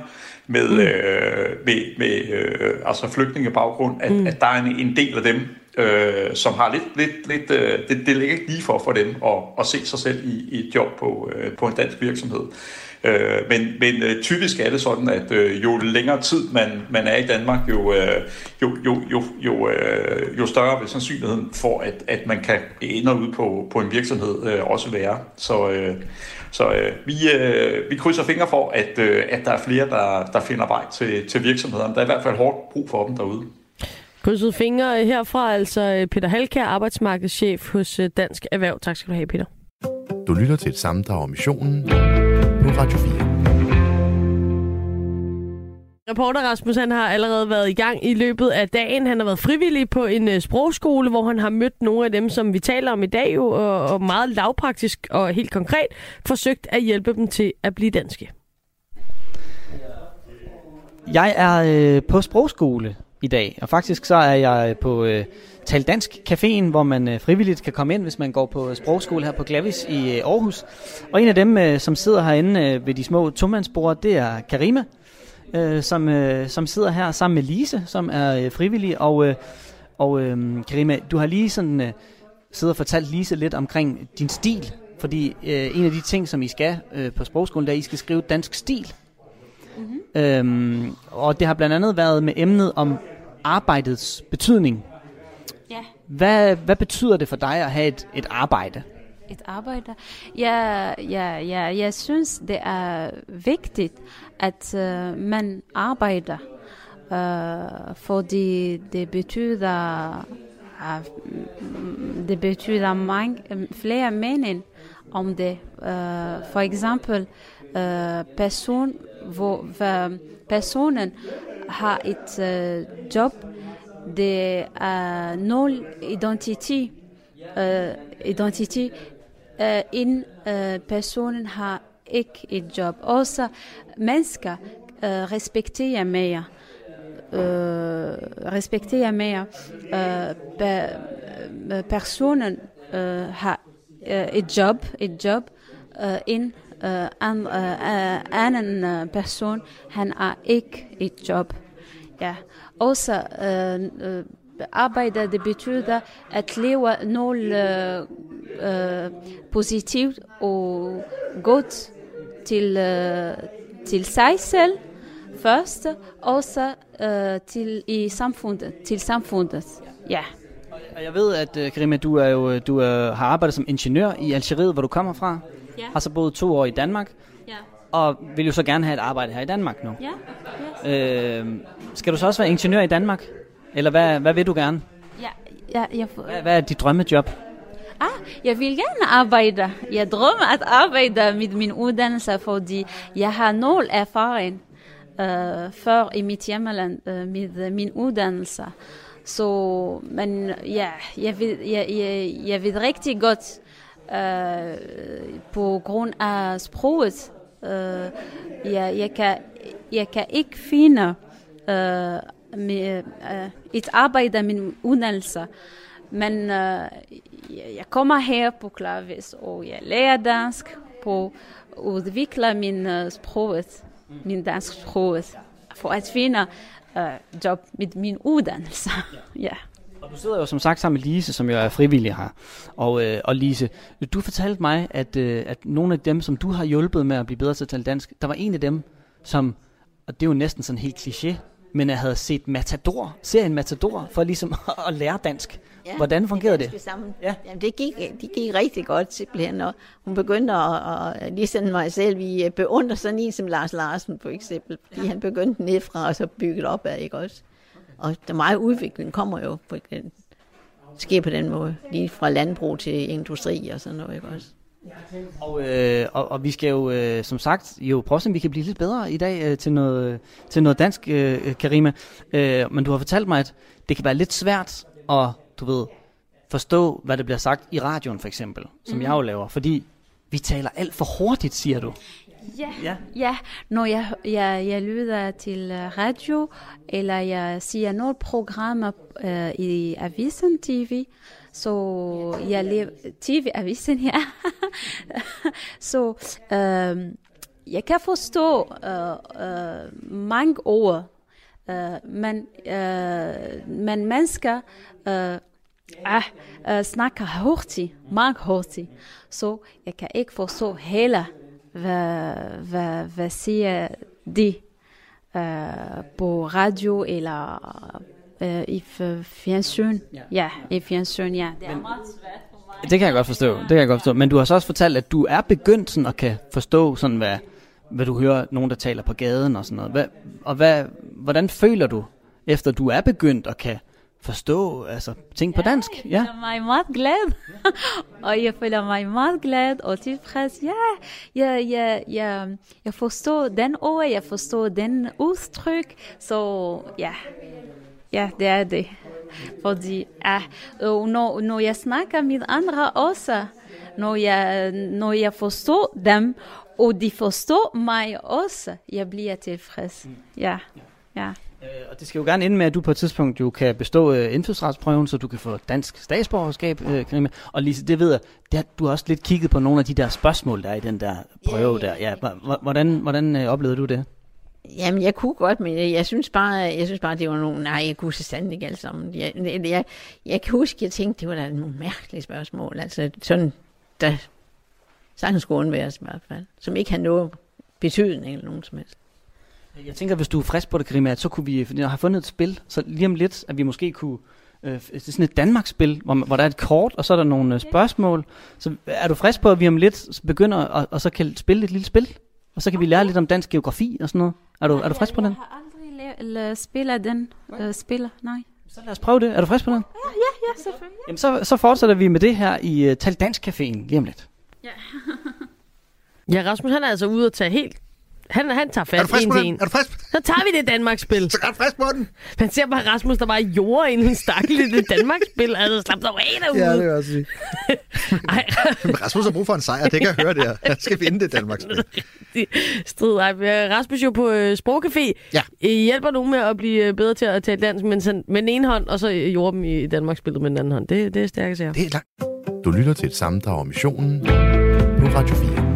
med, mm. øh, med, med øh, altså flygtningebaggrund, at, mm. at der er en, en del af dem, øh, som har lidt, lidt, lidt øh, det, det ligger ikke lige for for dem at, at se sig selv i, i et job på, øh, på en dansk virksomhed. Øh, men men øh, typisk er det sådan, at øh, jo længere tid man, man er i Danmark, jo, øh, jo, jo, jo, jo, øh, jo større vil sandsynligheden for, at, at man kan ende ud på, på en virksomhed øh, også være. Så, øh, så øh, vi, øh, vi krydser fingre for, at, øh, at der er flere, der, der finder vej til, til virksomhederne. Der er i hvert fald hårdt brug for dem derude. Krydset fingre herfra, altså Peter Halkær, arbejdsmarkedschef hos øh, Dansk Erhverv. Tak skal du have, Peter. Du lytter til et sammendrag om missionen på Radio 4. Reporter Rasmus han har allerede været i gang i løbet af dagen. Han har været frivillig på en uh, sprogskole, hvor han har mødt nogle af dem, som vi taler om i dag, jo, og, og meget lavpraktisk og helt konkret forsøgt at hjælpe dem til at blive danske. Jeg er øh, på sprogskole i dag, og faktisk så er jeg øh, på øh, Tal Dansk Caféen, hvor man øh, frivilligt kan komme ind, hvis man går på øh, sprogskole her på Glavis i øh, Aarhus. Og en af dem, øh, som sidder herinde øh, ved de små tomandsbord, det er Karima, øh, som, øh, som sidder her sammen med Lise, som er øh, frivillig. Og, øh, og øh, Karima, du har lige sådan øh, siddet og fortalt Lise lidt omkring din stil, fordi øh, en af de ting, som I skal øh, på sprogskolen, det er, at I skal skrive dansk stil. Mm-hmm. Øhm, og det har blandt andet været med emnet om arbejdets betydning. Ja. Hvad, hvad betyder det for dig at have et, et arbejde? Et arbejde. Ja, ja, ja, jeg synes, det er vigtigt, at uh, man arbejder, uh, fordi det betyder, uh, det betyder mange, flere mening om det. Uh, for eksempel, uh, person, hvor, hvor personen har et uh, job, det er nul identitet, uh, identitet uh, en uh, personen har ikke et job. Også mennesker øh, respekterer mere. Øh, respekterer mere. Øh, be, øh, personen øh, har uh, et job, et job øh, uh, en uh, an, uh, anden uh, person, han har ikke et job. Ja. Også uh, uh, arbejde, det betyder at leve noget uh, uh, positivt og godt til, uh, til sig selv først, også uh, til i samfundet, til samfundet. Ja. Og jeg ved, at uh, Karima, du, er jo, du uh, har arbejdet som ingeniør i Algeriet, hvor du kommer fra. Ja. Har så boet to år i Danmark. Ja. Og vil jo så gerne have et arbejde her i Danmark nu. Ja. Yes. Øh, skal du så også være ingeniør i Danmark? Eller hvad, hvad vil du gerne? Ja, ja, jeg, Hvad, hvad er dit drømmejob? Ah, jeg vil gerne arbejde. Jeg drømmer at arbejde med min uddannelse, fordi jeg har nul erfaring uh, før i mit hjemland uh, med øh, min uddannelse. Så, men ja, jeg ved, jeg, jeg, jeg ved rigtig godt uh, på grund af sproget. Uh, jeg, jeg, kan, jeg kan ikke finde uh, med, uh, et arbejde med min uddannelse. Men uh, jeg kommer her på Klavis, og jeg lærer dansk på at udvikle min eh, uh, sproget, min dansk sproget, for at finde uh, job med min uddannelse. ja. Og du sidder jo som sagt sammen med Lise, som jo er frivillig her. Og, øh, og Lise, du fortalte mig, at, øh, at nogle af dem, som du har hjulpet med at blive bedre til at tale dansk, der var en af dem, som, og det er jo næsten sådan helt kliché, men jeg havde set Matador, serien Matador, for ligesom at lære dansk. Ja, Hvordan fungerede det? Sammen. Ja. Jamen, det gik, det gik rigtig godt simpelthen, og hun begyndte at, at ligesom mig selv, vi beundrer sådan en som Lars Larsen for eksempel, fordi han begyndte nedfra og så bygget op af, ikke også? Og der meget udvikling kommer jo på den, sker på den måde, lige fra landbrug til industri og sådan noget, ikke også? Og, øh, og, og vi skal jo, øh, som sagt, jo prøve, om vi kan blive lidt bedre i dag øh, til, noget, til noget dansk, øh, Karima. Øh, men du har fortalt mig, at det kan være lidt svært at, du ved, forstå, hvad der bliver sagt i radioen for eksempel, som mm. jeg jo laver, fordi vi taler alt for hurtigt, siger du. Ja. Ja. ja, når jeg, jeg, jeg lytter til øh, radio, eller jeg siger nogle programmer uh, i Avisen TV, så jeg lever TV-avisen, ja. så uh, jeg kan forstå uh, uh, mange ord, uh, men, uh, men mennesker uh, ah, uh, snakker hurtigt, meget hurtigt. Så jeg kan ikke forstå hele, hvad, hvad, hvad siger de uh, på radio eller uh, i fjernsyn. Ja. Ja, i fjernsyn, ja. Det er meget svært for mig. Det kan jeg godt forstå. Det kan jeg godt forstå. Men du har så også fortalt, at du er begyndt sådan at kan forstå sådan, hvad, hvad du hører nogen, der taler på gaden og sådan noget. Hvad, og hvad, hvordan føler du, efter du er begyndt at kan forstå altså, ting på dansk? Jeg føler mig meget glad. og jeg føler mig meget glad og tilfreds. Ja, jeg, jeg, jeg, jeg forstår den ord, jeg forstår den udtryk. Så ja, ja det er det. Fordi ja, og når, når jeg snakker med andre også, når jeg, når jeg forstår dem, og de forstår mig også, jeg bliver tilfreds. Ja. Ja. Øh, og det skal jo gerne ende med, at du på et tidspunkt jo kan bestå øh, indfødsretsprøven, så du kan få dansk statsborgerskab, øh, Karima. Og Lise, det ved jeg, det har, du har også lidt kigget på nogle af de der spørgsmål, der er i den der prøve der. Ja, hvordan hvordan øh, oplevede du det? Jamen, jeg kunne godt, men jeg, jeg synes bare, jeg synes bare, det var nogle... Nej, jeg kunne så sandelig ikke alle sammen. Jeg, jeg, jeg, jeg kan huske, jeg tænkte, det var da nogle mærkelige spørgsmål. Altså, sådan, der sagtens skulle undværes i hvert fald. Som ikke har noget betydning eller nogen som helst. Jeg tænker, hvis du er frisk på det, Karima, så kunne vi, fordi jeg har fundet et spil, så lige om lidt, at vi måske kunne Øh, det er sådan et Danmarks-spil, hvor, hvor der er et kort, og så er der nogle øh, spørgsmål. Så er du frisk på, at vi om lidt begynder at, og så kan spille et lille spil? Og så kan vi lære lidt om dansk geografi og sådan noget. Er du, er du frisk på den? Jeg har aldrig la- spillet den uh, spiller, nej. Så lad os prøve det. Er du frisk på den? Ja, ja, ja, selvfølgelig. Jamen, så, så fortsætter vi med det her i uh, Tal Dansk Caféen lige om lidt. Ja, Rasmus han er altså ude og tage helt... Han, han tager Er fat du frisk en på til den? en. Er du frisk? Så tager vi det Danmarks-spil. Så er du frisk på den? Man ser bare Rasmus, der bare jorde inden en stakkel i det Danmarks-spil. Altså, slap dig af derude. Ja, det vil jeg også sige. Ej, Rasmus har brug for en sejr, det kan jeg høre der. Han skal vinde det Danmarks strid. Ej, har Rasmus jo på øh, Sprogcafé. Ja. I hjælper nogen med at blive øh, bedre til at tale dansk men sådan, med den ene hånd, og så øh, jorde dem i Danmarks-spillet med den anden hånd. Det, det er stærke sager. Det er langt. Du lytter til et sammendrag om missionen på Radio 4.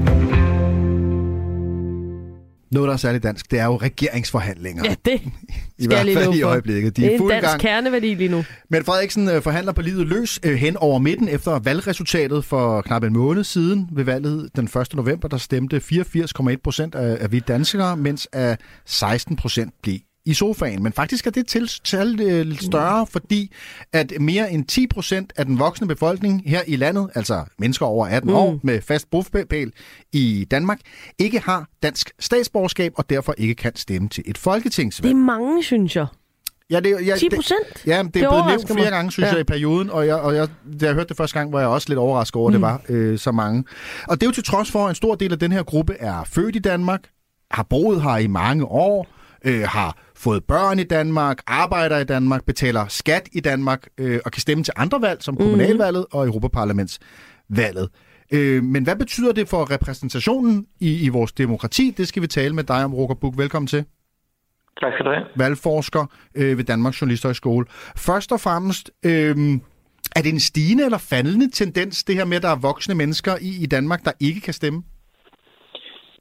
Noget, der er særligt dansk, det er jo regeringsforhandlinger. Ja, det I hvert fald i øjeblikket. De det er er en dansk gang. kerneværdi lige nu. Mette Frederiksen øh, forhandler på livet løs øh, hen over midten efter valgresultatet for knap en måned siden ved valget den 1. november. Der stemte 84,1 procent af, af vi danskere, mens af 16 procent blev i sofaen. Men faktisk er det til, tal øh, lidt større, fordi at mere end 10 procent af den voksne befolkning her i landet, altså mennesker over 18 Mm. år med fast bofæl i Danmark, ikke har dansk statsborgerskab og derfor ikke kan stemme til et folketingsvalg. Det er mange, synes jeg. Ja, det, ja, 10 det, procent? Ja, det er Det blevet nævnt flere mig. gange, synes Ja. jeg, i perioden, og, jeg, og jeg, da jeg hørte det første gang, var jeg også lidt overrasket over, at det var øh, så mange. Og det er jo til trods for, at en stor del af den her gruppe er født i Danmark, har boet her i mange år, øh, har fået børn i Danmark, arbejder i Danmark, betaler skat i Danmark øh, og kan stemme til andre valg, som kommunalvalget og Europaparlamentsvalget. Øh, men hvad betyder det for repræsentationen i, i vores demokrati? Det skal vi tale med dig om, Roger Buk. Velkommen til Tak skal du have. valgforsker øh, ved Danmarks Journalisthøjskole. Først og fremmest, øh, er det en stigende eller faldende tendens, det her med, at der er voksne mennesker i, i Danmark, der ikke kan stemme?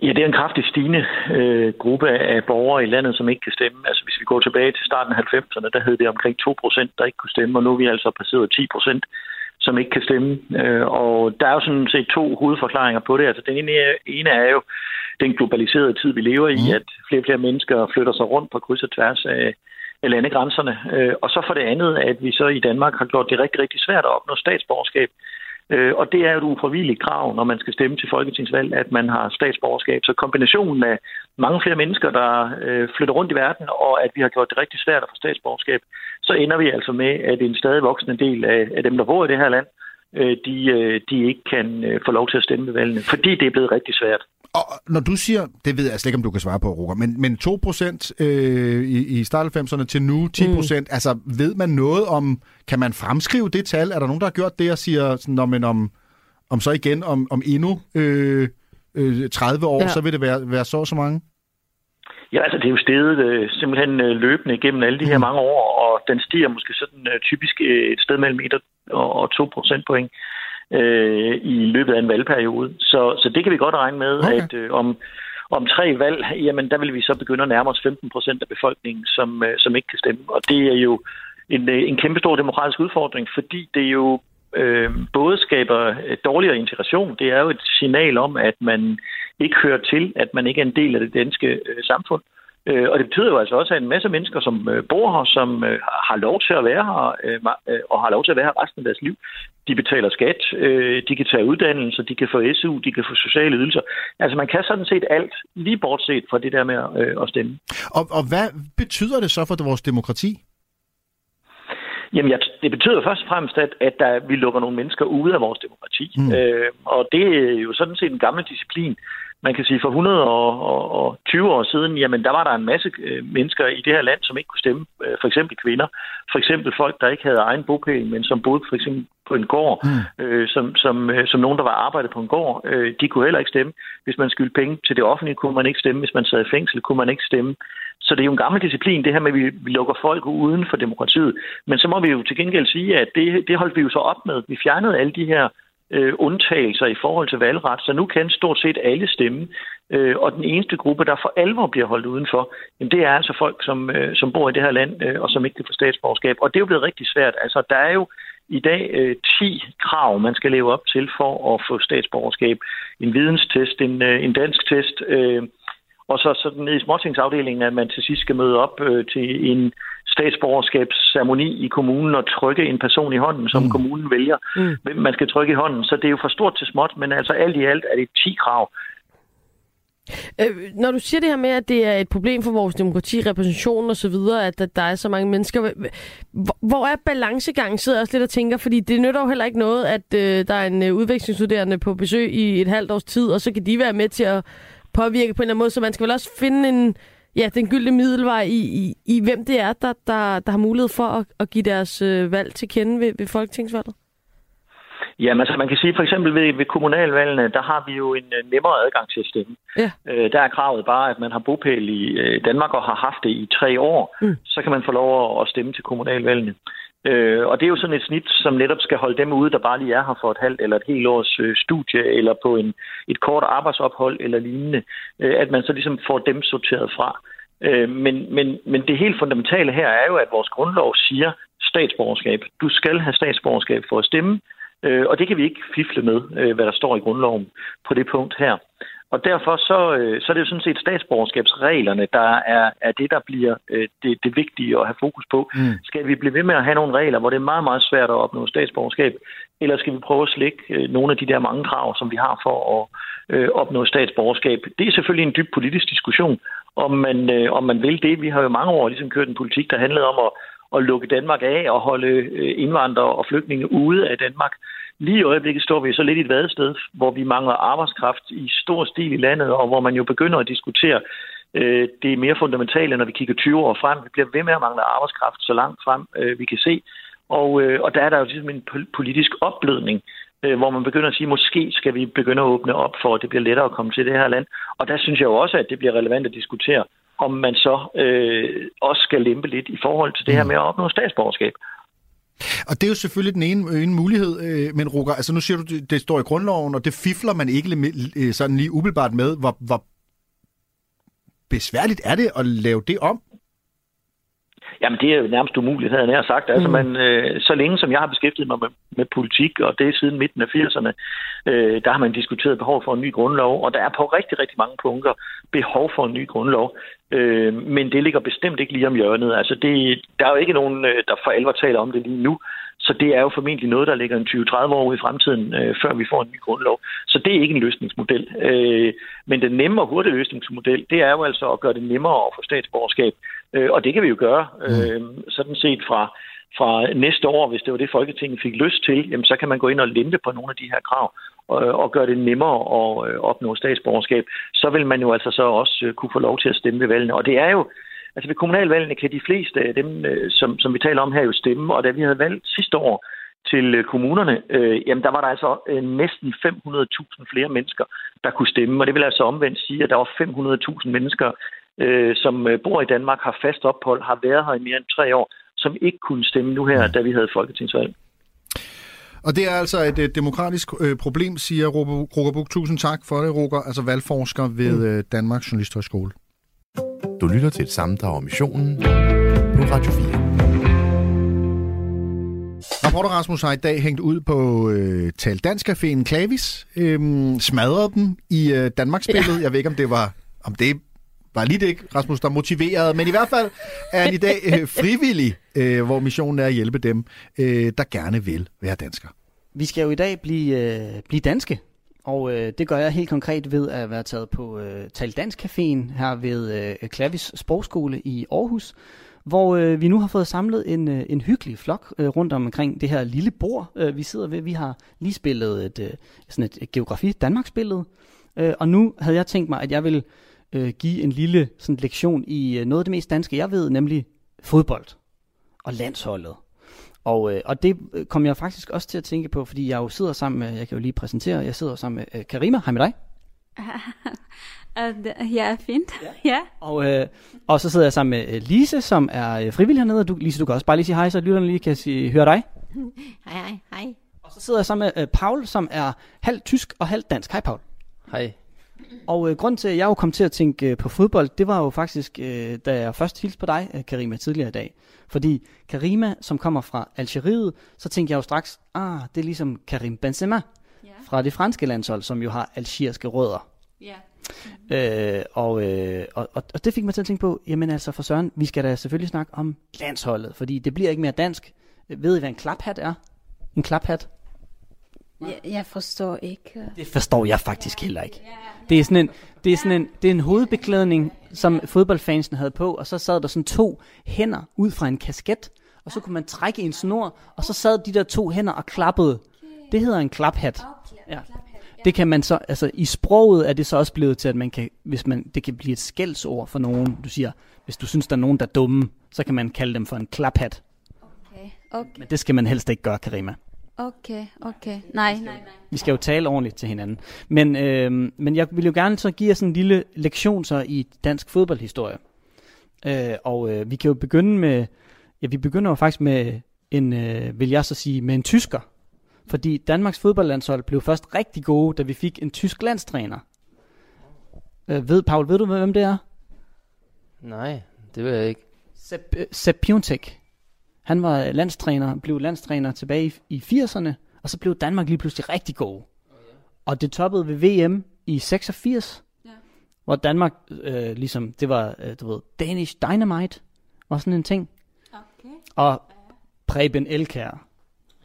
Ja, det er en kraftig stigende øh, gruppe af borgere i landet, som ikke kan stemme. Altså hvis vi går tilbage til starten af 90'erne, der hed det omkring 2 procent, der ikke kunne stemme, og nu er vi altså passeret 10 procent, som ikke kan stemme. Øh, og der er jo sådan set to hovedforklaringer på det. Altså den ene, ene er jo den globaliserede tid, vi lever i, at flere og flere mennesker flytter sig rundt på kryds og tværs af, af landegrænserne. Øh, og så for det andet, at vi så i Danmark har gjort det rigtig, rigtig svært at opnå statsborgerskab. Øh, og det er jo et ufravilligt krav, når man skal stemme til folketingsvalg, at man har statsborgerskab. Så kombinationen af mange flere mennesker, der øh, flytter rundt i verden, og at vi har gjort det rigtig svært at få statsborgerskab, så ender vi altså med, at en stadig voksende del af, dem, der bor i det her land, øh, de, øh, de ikke kan få lov til at stemme ved valgene, fordi det er blevet rigtig svært. Og når du siger, det ved jeg slet ikke, om du kan svare på, Roger, men, men 2 procent øh, i, i start 90'erne til nu 10 procent, mm. altså ved man noget om, kan man fremskrive det tal? Er der nogen, der har gjort det og siger, sådan, når man om, om så igen, om, om endnu øh, øh, 30 år, Ja. så vil det være, være så så mange? Ja, altså det er jo steget øh, simpelthen øh, løbende igennem alle de her mange år, og den stiger måske sådan øh, typisk øh, et sted mellem 1 og, og 2 procentpoint øh, i løbet af en valgperiode. Så, så det kan vi godt regne med, Okay. okay. at øh, om, om tre valg, jamen der vil vi så begynde at nærme os 15 procent af befolkningen, som, øh, som ikke kan stemme. Og det er jo en, øh, en kæmpe stor demokratisk udfordring, fordi det jo øh, både skaber øh, dårligere integration. Det er jo et signal om, at man ikke hører til, at man ikke er en del af det danske øh, samfund. Øh, og det betyder jo altså også, at en masse mennesker, som øh, bor her, som øh, har lov til at være her, øh, og har lov til at være her resten af deres liv, de betaler skat, øh, de kan tage uddannelse, de kan få SU, de kan få sociale ydelser. Altså man kan sådan set alt, lige bortset fra det der med øh, at stemme. Og, og hvad betyder det så for vores demokrati? Jamen, jeg, det betyder først og fremmest, at, at der, vi lukker nogle mennesker ude af vores demokrati. Mm. Øh, og det er jo sådan set en gammel disciplin, Man kan sige, for 120 år siden, jamen der var der en masse øh, mennesker i det her land, som ikke kunne stemme. Øh, for eksempel kvinder. For eksempel folk, der ikke havde egen bopæl, men som boede for eksempel på en gård, mm. øh, som, som, øh, som nogen, der var arbejdet på en gård. Øh, de kunne heller ikke stemme. Hvis man skyldte penge til det offentlige, kunne man ikke stemme. Hvis man sad i fængsel, kunne man ikke stemme. Så det er jo en gammel disciplin, det her med, at vi, vi lukker folk uden for demokratiet. Men så må vi jo til gengæld sige, at det, det holdt vi jo så op med. Vi fjernede alle de her øh, Øh, undtagelser i forhold til valgret, så nu kan stort set alle stemme. Øh, og den eneste gruppe, der for alvor bliver holdt udenfor, jamen det er altså folk, som, øh, som bor i det her land, øh, og som ikke kan få statsborgerskab. Og det er jo blevet rigtig svært. Altså, der er jo i dag øh, 10 krav, man skal leve op til for at få statsborgerskab. En videnstest, en, øh, en dansk test, øh, og så sådan ned i småtingsafdelingen, at man til sidst skal møde op øh, til en statsborgerskabsceremoni i kommunen og trykke en person i hånden, som mm. kommunen vælger, mm. hvem man skal trykke i hånden. Så det er jo for stort til småt, men altså alt i alt er det 10 krav. Øh, når du siger det her med, at det er et problem for vores demokrati, repræsentation og så videre, at der, der er så mange mennesker, hvor er balancegangen, sidder jeg også lidt og tænker, fordi det nytter jo heller ikke noget, at øh, der er en øh, udvekslingsstuderende på besøg i et halvt års tid, og så kan de være med til at påvirke på en eller anden måde, så man skal vel også finde en, ja, den gyldne middelvej i, i, i hvem det er, der, der, der har mulighed for at, at give deres øh, valg til kende ved, ved folketingsvalget? Jamen, altså man kan sige for eksempel ved, ved kommunalvalgene, der har vi jo en uh, nemmere adgang til at stemme. Ja. Uh, der er kravet bare, at man har bopæl i uh, Danmark og har haft det i tre år. Mm. Så kan man få lov at stemme til kommunalvalgene. Øh, og det er jo sådan et snit, som netop skal holde dem ude, der bare lige er her for et halvt eller et helt års øh, studie, eller på en, et kort arbejdsophold eller lignende, øh, at man så ligesom får dem sorteret fra. Øh, men, men, men det helt fundamentale her er jo, at vores grundlov siger statsborgerskab. Du skal have statsborgerskab for at stemme, Øh, og det kan vi ikke fifle med, øh, hvad der står i grundloven på det punkt her. Og derfor så, øh, så er det jo sådan set statsborgerskabsreglerne, der er, er det, der bliver øh, det, det vigtige at have fokus på. Mm. Skal vi blive ved med at have nogle regler, hvor det er meget, meget svært at opnå statsborgerskab, eller skal vi prøve at slække øh, nogle af de der mange krav, som vi har for at øh, opnå statsborgerskab? Det er selvfølgelig en dyb politisk diskussion, om man, øh, om man vil det. Vi har jo mange år ligesom kørt en politik, der handlede om at at lukke Danmark af og holde indvandrere og flygtninge ude af Danmark. Lige i øjeblikket står vi så lidt i et vadested, hvor vi mangler arbejdskraft i stor stil i landet, og hvor man jo begynder at diskutere øh, det er mere fundamentale, når vi kigger 20 år frem. Vi bliver ved med at mangle arbejdskraft så langt frem, øh, vi kan se. Og, øh, og der er der jo ligesom en politisk opblødning, øh, hvor man begynder at sige, måske skal vi begynde at åbne op for, at det bliver lettere at komme til det her land. Og der synes jeg jo også, at det bliver relevant at diskutere, om man så øh, også skal lempe lidt i forhold til det her mm. med at opnå statsborgerskab. Og det er jo selvfølgelig den ene, ene mulighed, øh, men Rukker, altså nu siger du, det, det står i grundloven, og det fifler man ikke øh, sådan lige umiddelbart med. Hvor, hvor besværligt er det at lave det om? Jamen, det er jo nærmest umuligt, havde jeg sagt. Altså, mm. man, øh, så længe som jeg har beskæftiget mig med, med politik, og det er siden midten af 80'erne, øh, der har man diskuteret behov for en ny grundlov, og der er på rigtig, rigtig mange punkter behov for en ny grundlov. Øh, men det ligger bestemt ikke lige om hjørnet. Altså, det, der er jo ikke nogen, øh, der for alvor taler om det lige nu. Så det er jo formentlig noget, der ligger en 20-30 år i fremtiden, øh, før vi får en ny grundlov. Så det er ikke en løsningsmodel. Øh, men den nemme og hurtige løsningsmodel, det er jo altså at gøre det nemmere at få statsborgerskab. Øh, og det kan vi jo gøre, øh, sådan set fra, fra næste år, hvis det var det, Folketinget fik lyst til, jamen, så kan man gå ind og lempe på nogle af de her krav og, og gøre det nemmere at øh, opnå statsborgerskab. Så vil man jo altså så også øh, kunne få lov til at stemme ved valgene. Og det er jo, altså ved kommunalvalgene kan de fleste af dem, øh, som, som vi taler om her, jo stemme. Og da vi havde valgt sidste år til kommunerne, øh, jamen der var der altså øh, næsten 500.000 flere mennesker, der kunne stemme. Og det vil altså omvendt sige, at der var 500.000 mennesker, øh, som øh, bor i Danmark, har fast ophold, har været her i mere end tre år, som ikke kunne stemme nu her, da vi havde folketingsvalg. Og det er altså et, et demokratisk øh, problem, siger Roger Buk. Tusind tak for det, Roger, altså valgforsker ved mm. øh, Danmarks Journalisthøjskole. Du lytter til et sammendrag om missionen på Radio 4. Rapporter Rasmus har i dag hængt ud på øh, Tal Dansk Caféen Klavis, øh, smadrede dem i øh, Danmarks billede. Ja. Jeg ved ikke, om det var om det var lige det ikke, Rasmus, der motiverede, men i hvert fald er han i dag øh, frivillig, øh, hvor missionen er at hjælpe dem, øh, der gerne vil være dansker. Vi skal jo i dag blive, øh, blive danske, og øh, det gør jeg helt konkret ved at være taget på øh, Tal Dansk Caféen her ved øh, Klavis Sprogskole i Aarhus, hvor øh, vi nu har fået samlet en, øh, en hyggelig flok øh, rundt omkring det her lille bord, øh, vi sidder ved. Vi har lige spillet et, øh, sådan et, et geografi Danmarks billede, Øh, og nu havde jeg tænkt mig, at jeg vil øh, give en lille sådan, lektion i øh, noget af det mest danske, jeg ved, nemlig fodbold og landsholdet. Og, øh, og det øh, kom jeg faktisk også til at tænke på, fordi jeg jo sidder sammen med, jeg kan jo lige præsentere, jeg sidder sammen med øh, Karima. Hej med dig. Ja, fint. Ja. Og, øh, og så sidder jeg sammen med øh, Lise, som er øh, frivillig hernede. Og Du, Lise, du kan også bare lige sige hej, så lytterne lige kan sige, høre dig. Hej, hej, hej. Og så sidder jeg sammen med øh, Paul, som er halvt tysk og halvt dansk. Hej Paul. Hej. Og øh, grunden til, at jeg jo kom til at tænke øh, på fodbold, det var jo faktisk, øh, da jeg først hilste på dig, øh, Karima, tidligere i dag. Fordi Karima, som kommer fra Algeriet, så tænkte jeg jo straks, ah, det er ligesom Karim Benzema Ja. fra det franske landshold, som jo har algeriske rødder. Ja. Øh, og, øh, og, og, og det fik mig til at tænke på, jamen altså for Søren, vi skal da selvfølgelig snakke om landsholdet, fordi det bliver ikke mere dansk. Ved I, hvad en klaphat er? En klaphat? Jeg, jeg forstår ikke. Det forstår jeg faktisk heller ikke. Det er sådan en, det er sådan en, det er en hovedbeklædning, som fodboldfansen havde på, og så sad der sådan to hænder ud fra en kasket, og så kunne man trække i en snor, og så sad de der to hænder og klappede. Det hedder en klaphat. Ja. Det kan man så, altså i sproget er det så også blevet til, at man kan, hvis man, det kan blive et skældsord for nogen. Du siger, hvis du synes, der er nogen, der er dumme, så kan man kalde dem for en klaphat. Okay, okay, Men det skal man helst ikke gøre, Karima. Okay, okay. Nej, nej, nej. Vi skal jo tale ordentligt til hinanden. Men, øh, men jeg vil jo gerne så give jer sådan en lille lektion så i dansk fodboldhistorie. Øh, og øh, vi kan jo begynde med, ja vi begynder jo faktisk med en, øh, vil jeg så sige, med en tysker. Fordi Danmarks fodboldlandshold blev først rigtig gode, da vi fik en tysk landstræner. Øh, ved, Paul, ved du, hvem det er? Nej, det ved jeg ikke. Sepp, øh, Sepp Piontek. Han var landstræner, blev landstræner tilbage i, i 80'erne, og så blev Danmark lige pludselig rigtig gode. Og det toppede ved VM i 86, Ja. hvor Danmark øh, ligesom, det var, øh, du ved, Danish Dynamite, og sådan en ting. Okay. Og Preben Elkær.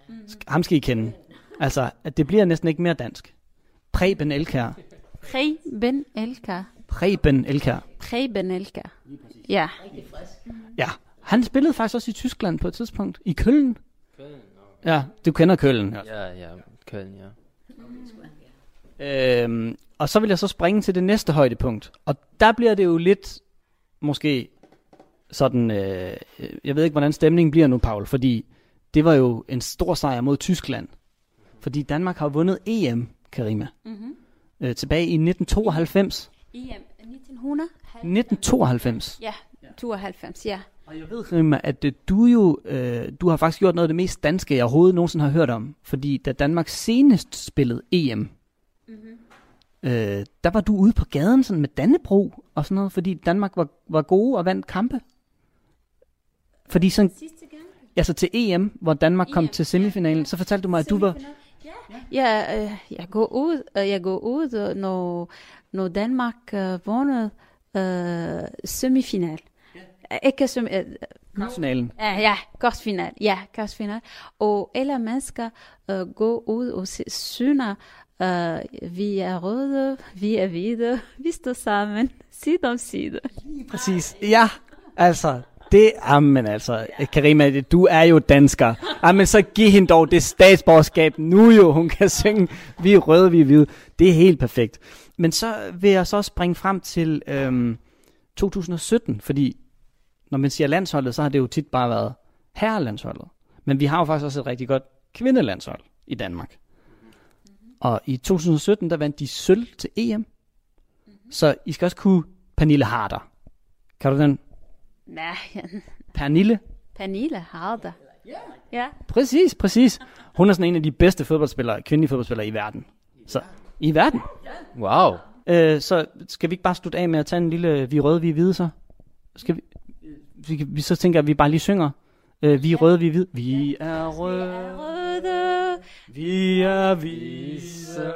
Sk- Ham skal I kende. Altså, at det bliver næsten ikke mere dansk. Preben Elkær. Preben Elka. Preben Elkær. Preben Elka. Ja. Ja, han spillede faktisk også i Tyskland på et tidspunkt. I Køln. Ja, du kender Køln. Ja. Ja, ja, Køln, ja. Øhm, og så vil jeg så springe til det næste højdepunkt. Og der bliver det jo lidt, måske sådan, øh, jeg ved ikke, hvordan stemningen bliver nu, Paul, fordi det var jo en stor sejr mod Tyskland. Fordi Danmark har vundet EM, Karima, Mm-hmm. øh, tilbage i 1992. EM 1900? 1992. Ja, 92, ja. Og jeg ved, Karima, at du jo, øh, du har faktisk gjort noget af det mest danske, jeg overhovedet nogensinde har hørt om. Fordi da Danmark senest spillede EM, Mm-hmm. øh, der var du ude på gaden sådan med Dannebro og sådan noget, fordi Danmark var, var gode og vandt kampe. Fordi sådan, Sidste gang? altså til EM, hvor Danmark kom EM, til semifinalen, så fortalte du mig, at du var... Ja, øh, jeg går ud, øh, jeg går ud, når, når Danmark øh, vundet øh, semifinal. Ikke semi, øh, Finalen. ja, ja, kvartfinal. Ja, kvartfinal. Og alle mennesker øh, går ud og synger, øh, vi er røde, vi er hvide, vi står sammen, side om side. Præcis. Ja, altså, det, jamen altså, Karima, du er jo dansker. Jamen, så giv hende dog det statsborgerskab nu jo, hun kan synge, vi er røde, vi er hvide. Det er helt perfekt. Men så vil jeg så springe frem til øhm, 2017, fordi når man siger landsholdet, så har det jo tit bare været herrelandsholdet. Men vi har jo faktisk også et rigtig godt kvindelandshold i Danmark. Og i 2017, der vandt de sølv til EM. Så I skal også kunne Pernille Harder. Kan du den? Nej, Pernille? Pernille Harder. Ja. Præcis, præcis. Hun er sådan en af de bedste fodboldspillere, kvindelige fodboldspillere i verden. Så, i verden. Wow. Øh, så skal vi ikke bare slutte af med at tage en lille, vi røde, vi hvide så? Skal vi, vi, vi så tænker jeg, at vi bare lige synger. Øh, vi er røde, vi er hvide. Vi er røde, Røde, vi er vise.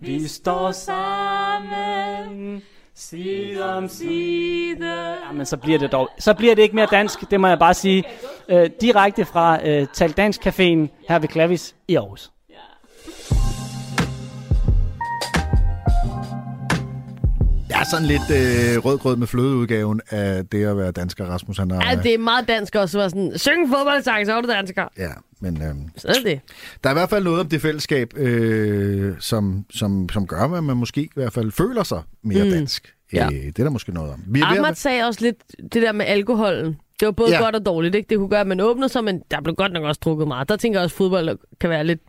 Vi står sammen, side om side. Jamen, så bliver det dog, så bliver det ikke mere dansk, det må jeg bare sige. Øh, direkte fra øh, Tal Dansk Caféen her ved Klavis i Aarhus. Er sådan lidt øh, rødgrød med flødeudgaven af det at være dansker, Rasmus. Han har, Ja, det er meget dansk også være sådan, syng fodboldsang, så er du dansker. Ja, men øh, Så er det der er i hvert fald noget om det fællesskab, øh, som, som, som gør, at man måske i hvert fald føler sig mere Mm. dansk. Ja. Øh, det er der måske noget om. Vi er ved at- Ahmad sagde også lidt det der med alkoholen. Det var både ja. godt og dårligt, ikke? Det kunne gøre, at man åbnede sig, men der blev godt nok også drukket meget. Der tænker jeg også, at fodbold kan være lidt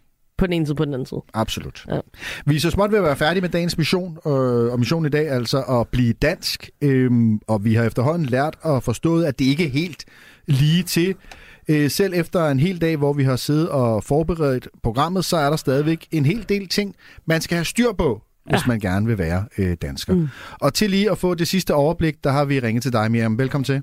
på den ene side på den anden side. Absolut. Ja. Vi er så småt ved at være færdige med dagens mission, øh, og missionen i dag er altså at blive dansk. Øhm, og vi har efterhånden lært og forstået, at det ikke er helt lige til. Øh, selv efter en hel dag, hvor vi har siddet og forberedt programmet, så er der stadigvæk en hel del ting, man skal have styr på, hvis man gerne vil være øh, dansker. Mm. Og til lige at få det sidste overblik, der har vi ringet til dig, Miriam. Velkommen til.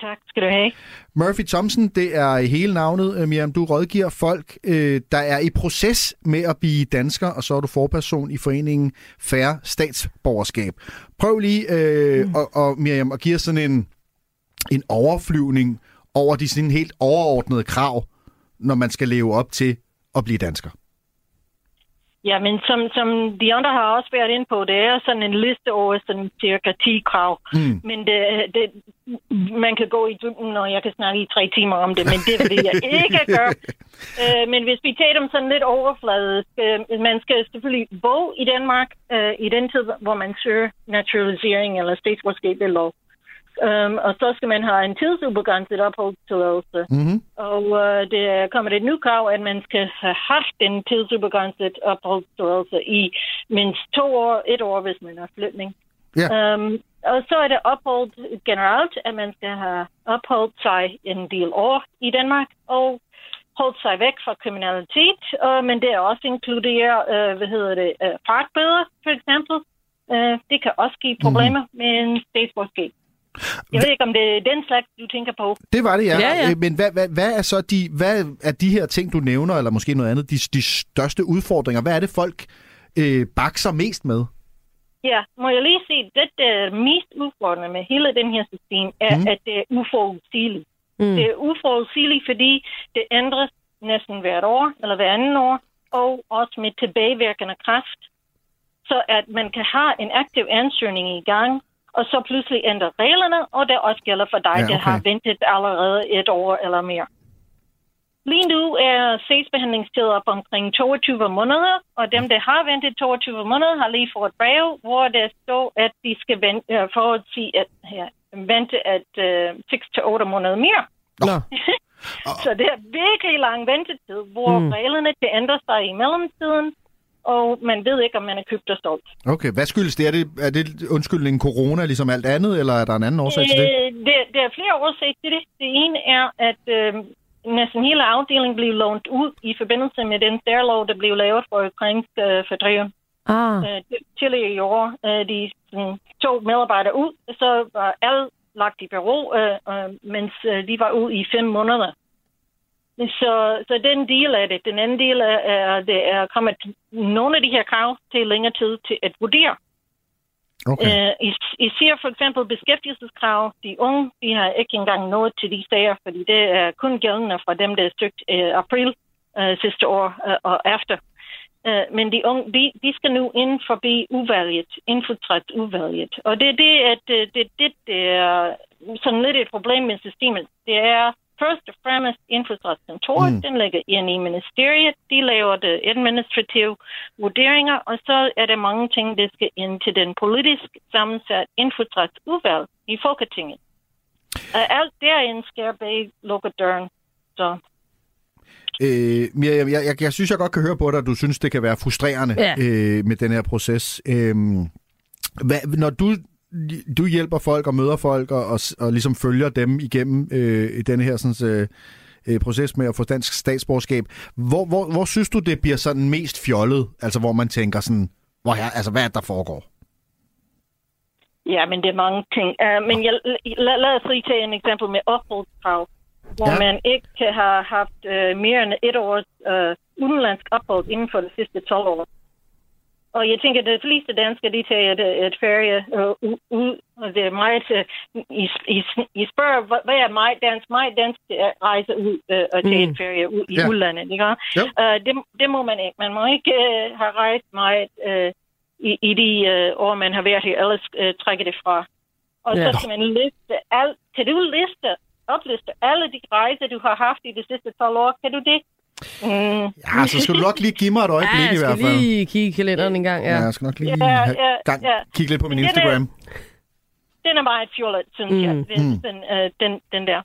Tak skal du have. Murphy Thompson, det er hele navnet, øh, Miriam. Du rådgiver folk, øh, der er i proces med at blive dansker, og så er du forperson i foreningen Færre Statsborgerskab. Prøv lige, øh, mm. og, og Miriam, at give os sådan en, en overflyvning over de sådan helt overordnede krav, når man skal leve op til at blive dansker. Ja, men som, som de andre har også været inde på, det er sådan en liste over sådan cirka 10 krav. Mm. Men det, det, man kan gå i dybden, og jeg kan snakke i tre timer om det, men det vil jeg ikke gøre. Øh, men hvis vi tager dem sådan lidt overfladisk, øh, man skal selvfølgelig bo i Danmark øh, i den tid, hvor man søger naturalisering eller statsborgerskab ved lov. Um, og så skal man have en tidsubegrænset opholdstilladelse. Mm-hmm. Og øh, det er kommet et nyt krav, at man skal have haft en tidsubegrænset opholdstilladelse i mindst to år, et år, hvis man er flytning. Ja. Um, og så er det ophold generelt, at man skal have opholdt sig en del år i Danmark og holdt sig væk fra kriminalitet, uh, men det er også inkluderer, uh, hvad hedder det, uh, fartbøder, for eksempel. Uh, det kan også give problemer mm. med en statsborgerskab. Jeg ved ikke, om det er den slags, du tænker på. Det var det, ja. Ja, ja. Øh, Men hvad, hvad, hvad er så de, hvad er de her ting, du nævner, eller måske noget andet, de, de største udfordringer? Hvad er det, folk øh, bakser mest med? Ja, må jeg lige sige, det der er mest udfordrende med hele den her system, er, Mm. mm. at det er uforudsigeligt. Mm. Det er uforudsigeligt, fordi det ændres næsten hvert år, eller hver anden år, og også med tilbagevirkende kraft. Så at man kan have en aktiv ansøgning i gang, og så pludselig ændre reglerne, og det også gælder for dig, Ja, okay. der har ventet allerede et år eller mere. Lige nu er sagsbehandlingstid op omkring 22 måneder, og dem, der har ventet 22 måneder, har lige fået et brev, hvor der står, at de skal vente, uh, forudsige at, ja, vente at uh, 6 til 8 måneder mere. Nå. Så det er virkelig lang ventetid, hvor Mm. reglerne kan ændre sig i mellemtiden, og man ved ikke, om man er købt og stolt. Okay, hvad skyldes det? Er det, er det undskyldning corona, ligesom alt andet, eller er der en anden årsag til det? Øh, det, der er flere årsager til det. Det ene er, at øh, næsten hele afdelingen blev lånt ud i forbindelse med den særlov, der blev lavet for ukrainsk øh, fordrive. Ah. Øh, til- tidligere i år, øh, de sådan, tog medarbejdere ud, så var alle lagt i bureau, øh, øh, mens øh, de var ude i fem måneder. Så, så den del af det. Den anden del er, er det er kommet nogle af de her krav til længere tid til at vurdere. Okay. Øh, is- især for eksempel beskæftigelseskrav. De unge, de har ikke engang nået til de sager, fordi det er kun gældende fra dem, der er søgt øh, april øh, sidste år øh, og efter. Øh, men de unge, de, de skal nu ind forbi uvalget, indfortræt uvalget. Og det er det, at øh, det, det, det er sådan lidt et problem med systemet. Det er først og fremmest indforstrætskontoret, Mm. den ligger inde i ministeriet, de laver det administrative vurderinger, og så er der mange ting, der skal ind til den politisk sammensat indforstrætsudvalg i Folketinget. Uh, alt derinde skal bag lukke døren. Så Øh, Miriam, jeg, jeg, jeg synes, jeg godt kan høre på dig, at du synes, det kan være frustrerende Ja. øh, med den her proces. Øh, hvad, når du, du hjælper folk og møder folk og, og, og ligesom følger dem igennem øh, i denne her sådan, øh, øh, proces med at få dansk statsborgerskab, hvor, hvor, hvor synes du, det bliver sådan mest fjollet? Altså, hvor man tænker sådan, hvor her, altså, hvad er det, der foregår? Ja, men det er mange ting. Uh, men jeg, lad, lad os lige tage en eksempel med opholdskrav, hvor Ja. man ikke kan have haft uh, mere end et års uh, udenlandsk ophold inden for de sidste 12 år. Og jeg tænker, at de fleste danskere, de tager et, et ferie uh, ud, og det er meget, uh, I, I, I spørger, hvad er meget dansk? Meget dansk rejse ud uh, og tage Mm. et ferie ud i Ja. udlandet, ikke? Uh, det, det må man ikke. Man må ikke uh, have rejst meget uh, i, i de øh, år, man har været her, ellers øh, trække det fra. Og Ja. så skal man liste alt. Kan du liste, opliste alle de rejser, du har haft i de sidste 12 år? Kan du det? Mm. Ja, så skal du nok lige give mig et øjeblik ja, jeg i hvert skal fald. lige kigge i kalenderen en gang. Ja. Ja. jeg skal nok lige Ja, have ja, gang, ja. kigge lidt på min Den er- Instagram. Den er meget fjollet, synes Mm, jeg, den, mm. den, øh, den, den der.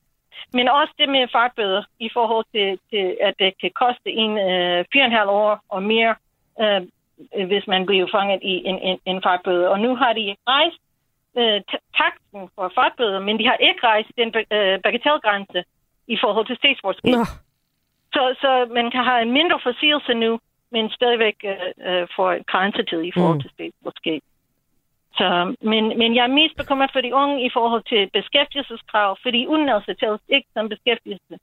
Men også det med fartbøder i forhold til, til at det kan koste en øh, fire og en halv år og mere, øh, hvis man bliver fanget i en, en, en fartbøde. Og nu har de rejst øh, ta- takten for fartbøder, men de har ikke rejst den øh, bagatelgrænse i forhold til statsborgerskab. Så, så man kan have en mindre forseelse nu, men stadigvæk øh, øh, får en grænsetid i forhold Mm. til statsborgerskab. Så, men, men jeg er mest bekymret for de unge i forhold til beskæftigelseskrav, fordi uddannelse tælles ikke som beskæftigelse.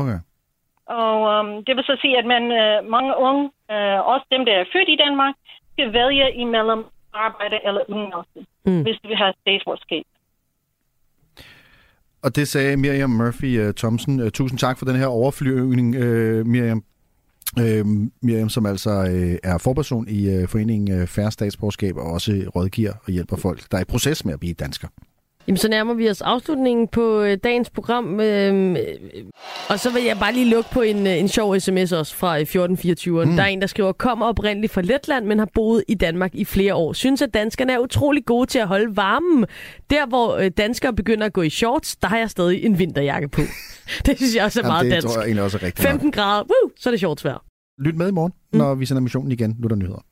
Okay. Og um, det vil så sige, at man, øh, mange unge, øh, også dem, der er født i Danmark, skal vælge imellem arbejde eller uddannelse, Mm. mm. hvis vil have statsborgerskab. Og det sagde Miriam Murphy uh, Thomsen. Uh, tusind tak for den her overflyvning, uh, Miriam. Uh, Miriam, som altså er forperson i foreningen uh, Færre Statsborgerskab, og også rådgiver og hjælper folk, der er i proces med at blive dansker. Jamen, så nærmer vi os afslutningen på øh, dagens program. Øh, øh, og så vil jeg bare lige lukke på en, øh, en sjov sms også fra øh, 1424. Mm. Der er en, der skriver, kommer oprindeligt fra Letland, men har boet i Danmark i flere år. Synes, at danskerne er utrolig gode til at holde varmen. Der, hvor øh, danskere begynder at gå i shorts, der har jeg stadig en vinterjakke på. det synes jeg også er Jamen, meget det dansk. tror jeg egentlig også er rigtigt nok. 15 grader, woo, så er det shorts vejr. Lyt med i morgen, når vi sender missionen igen. Nu er der nyheder.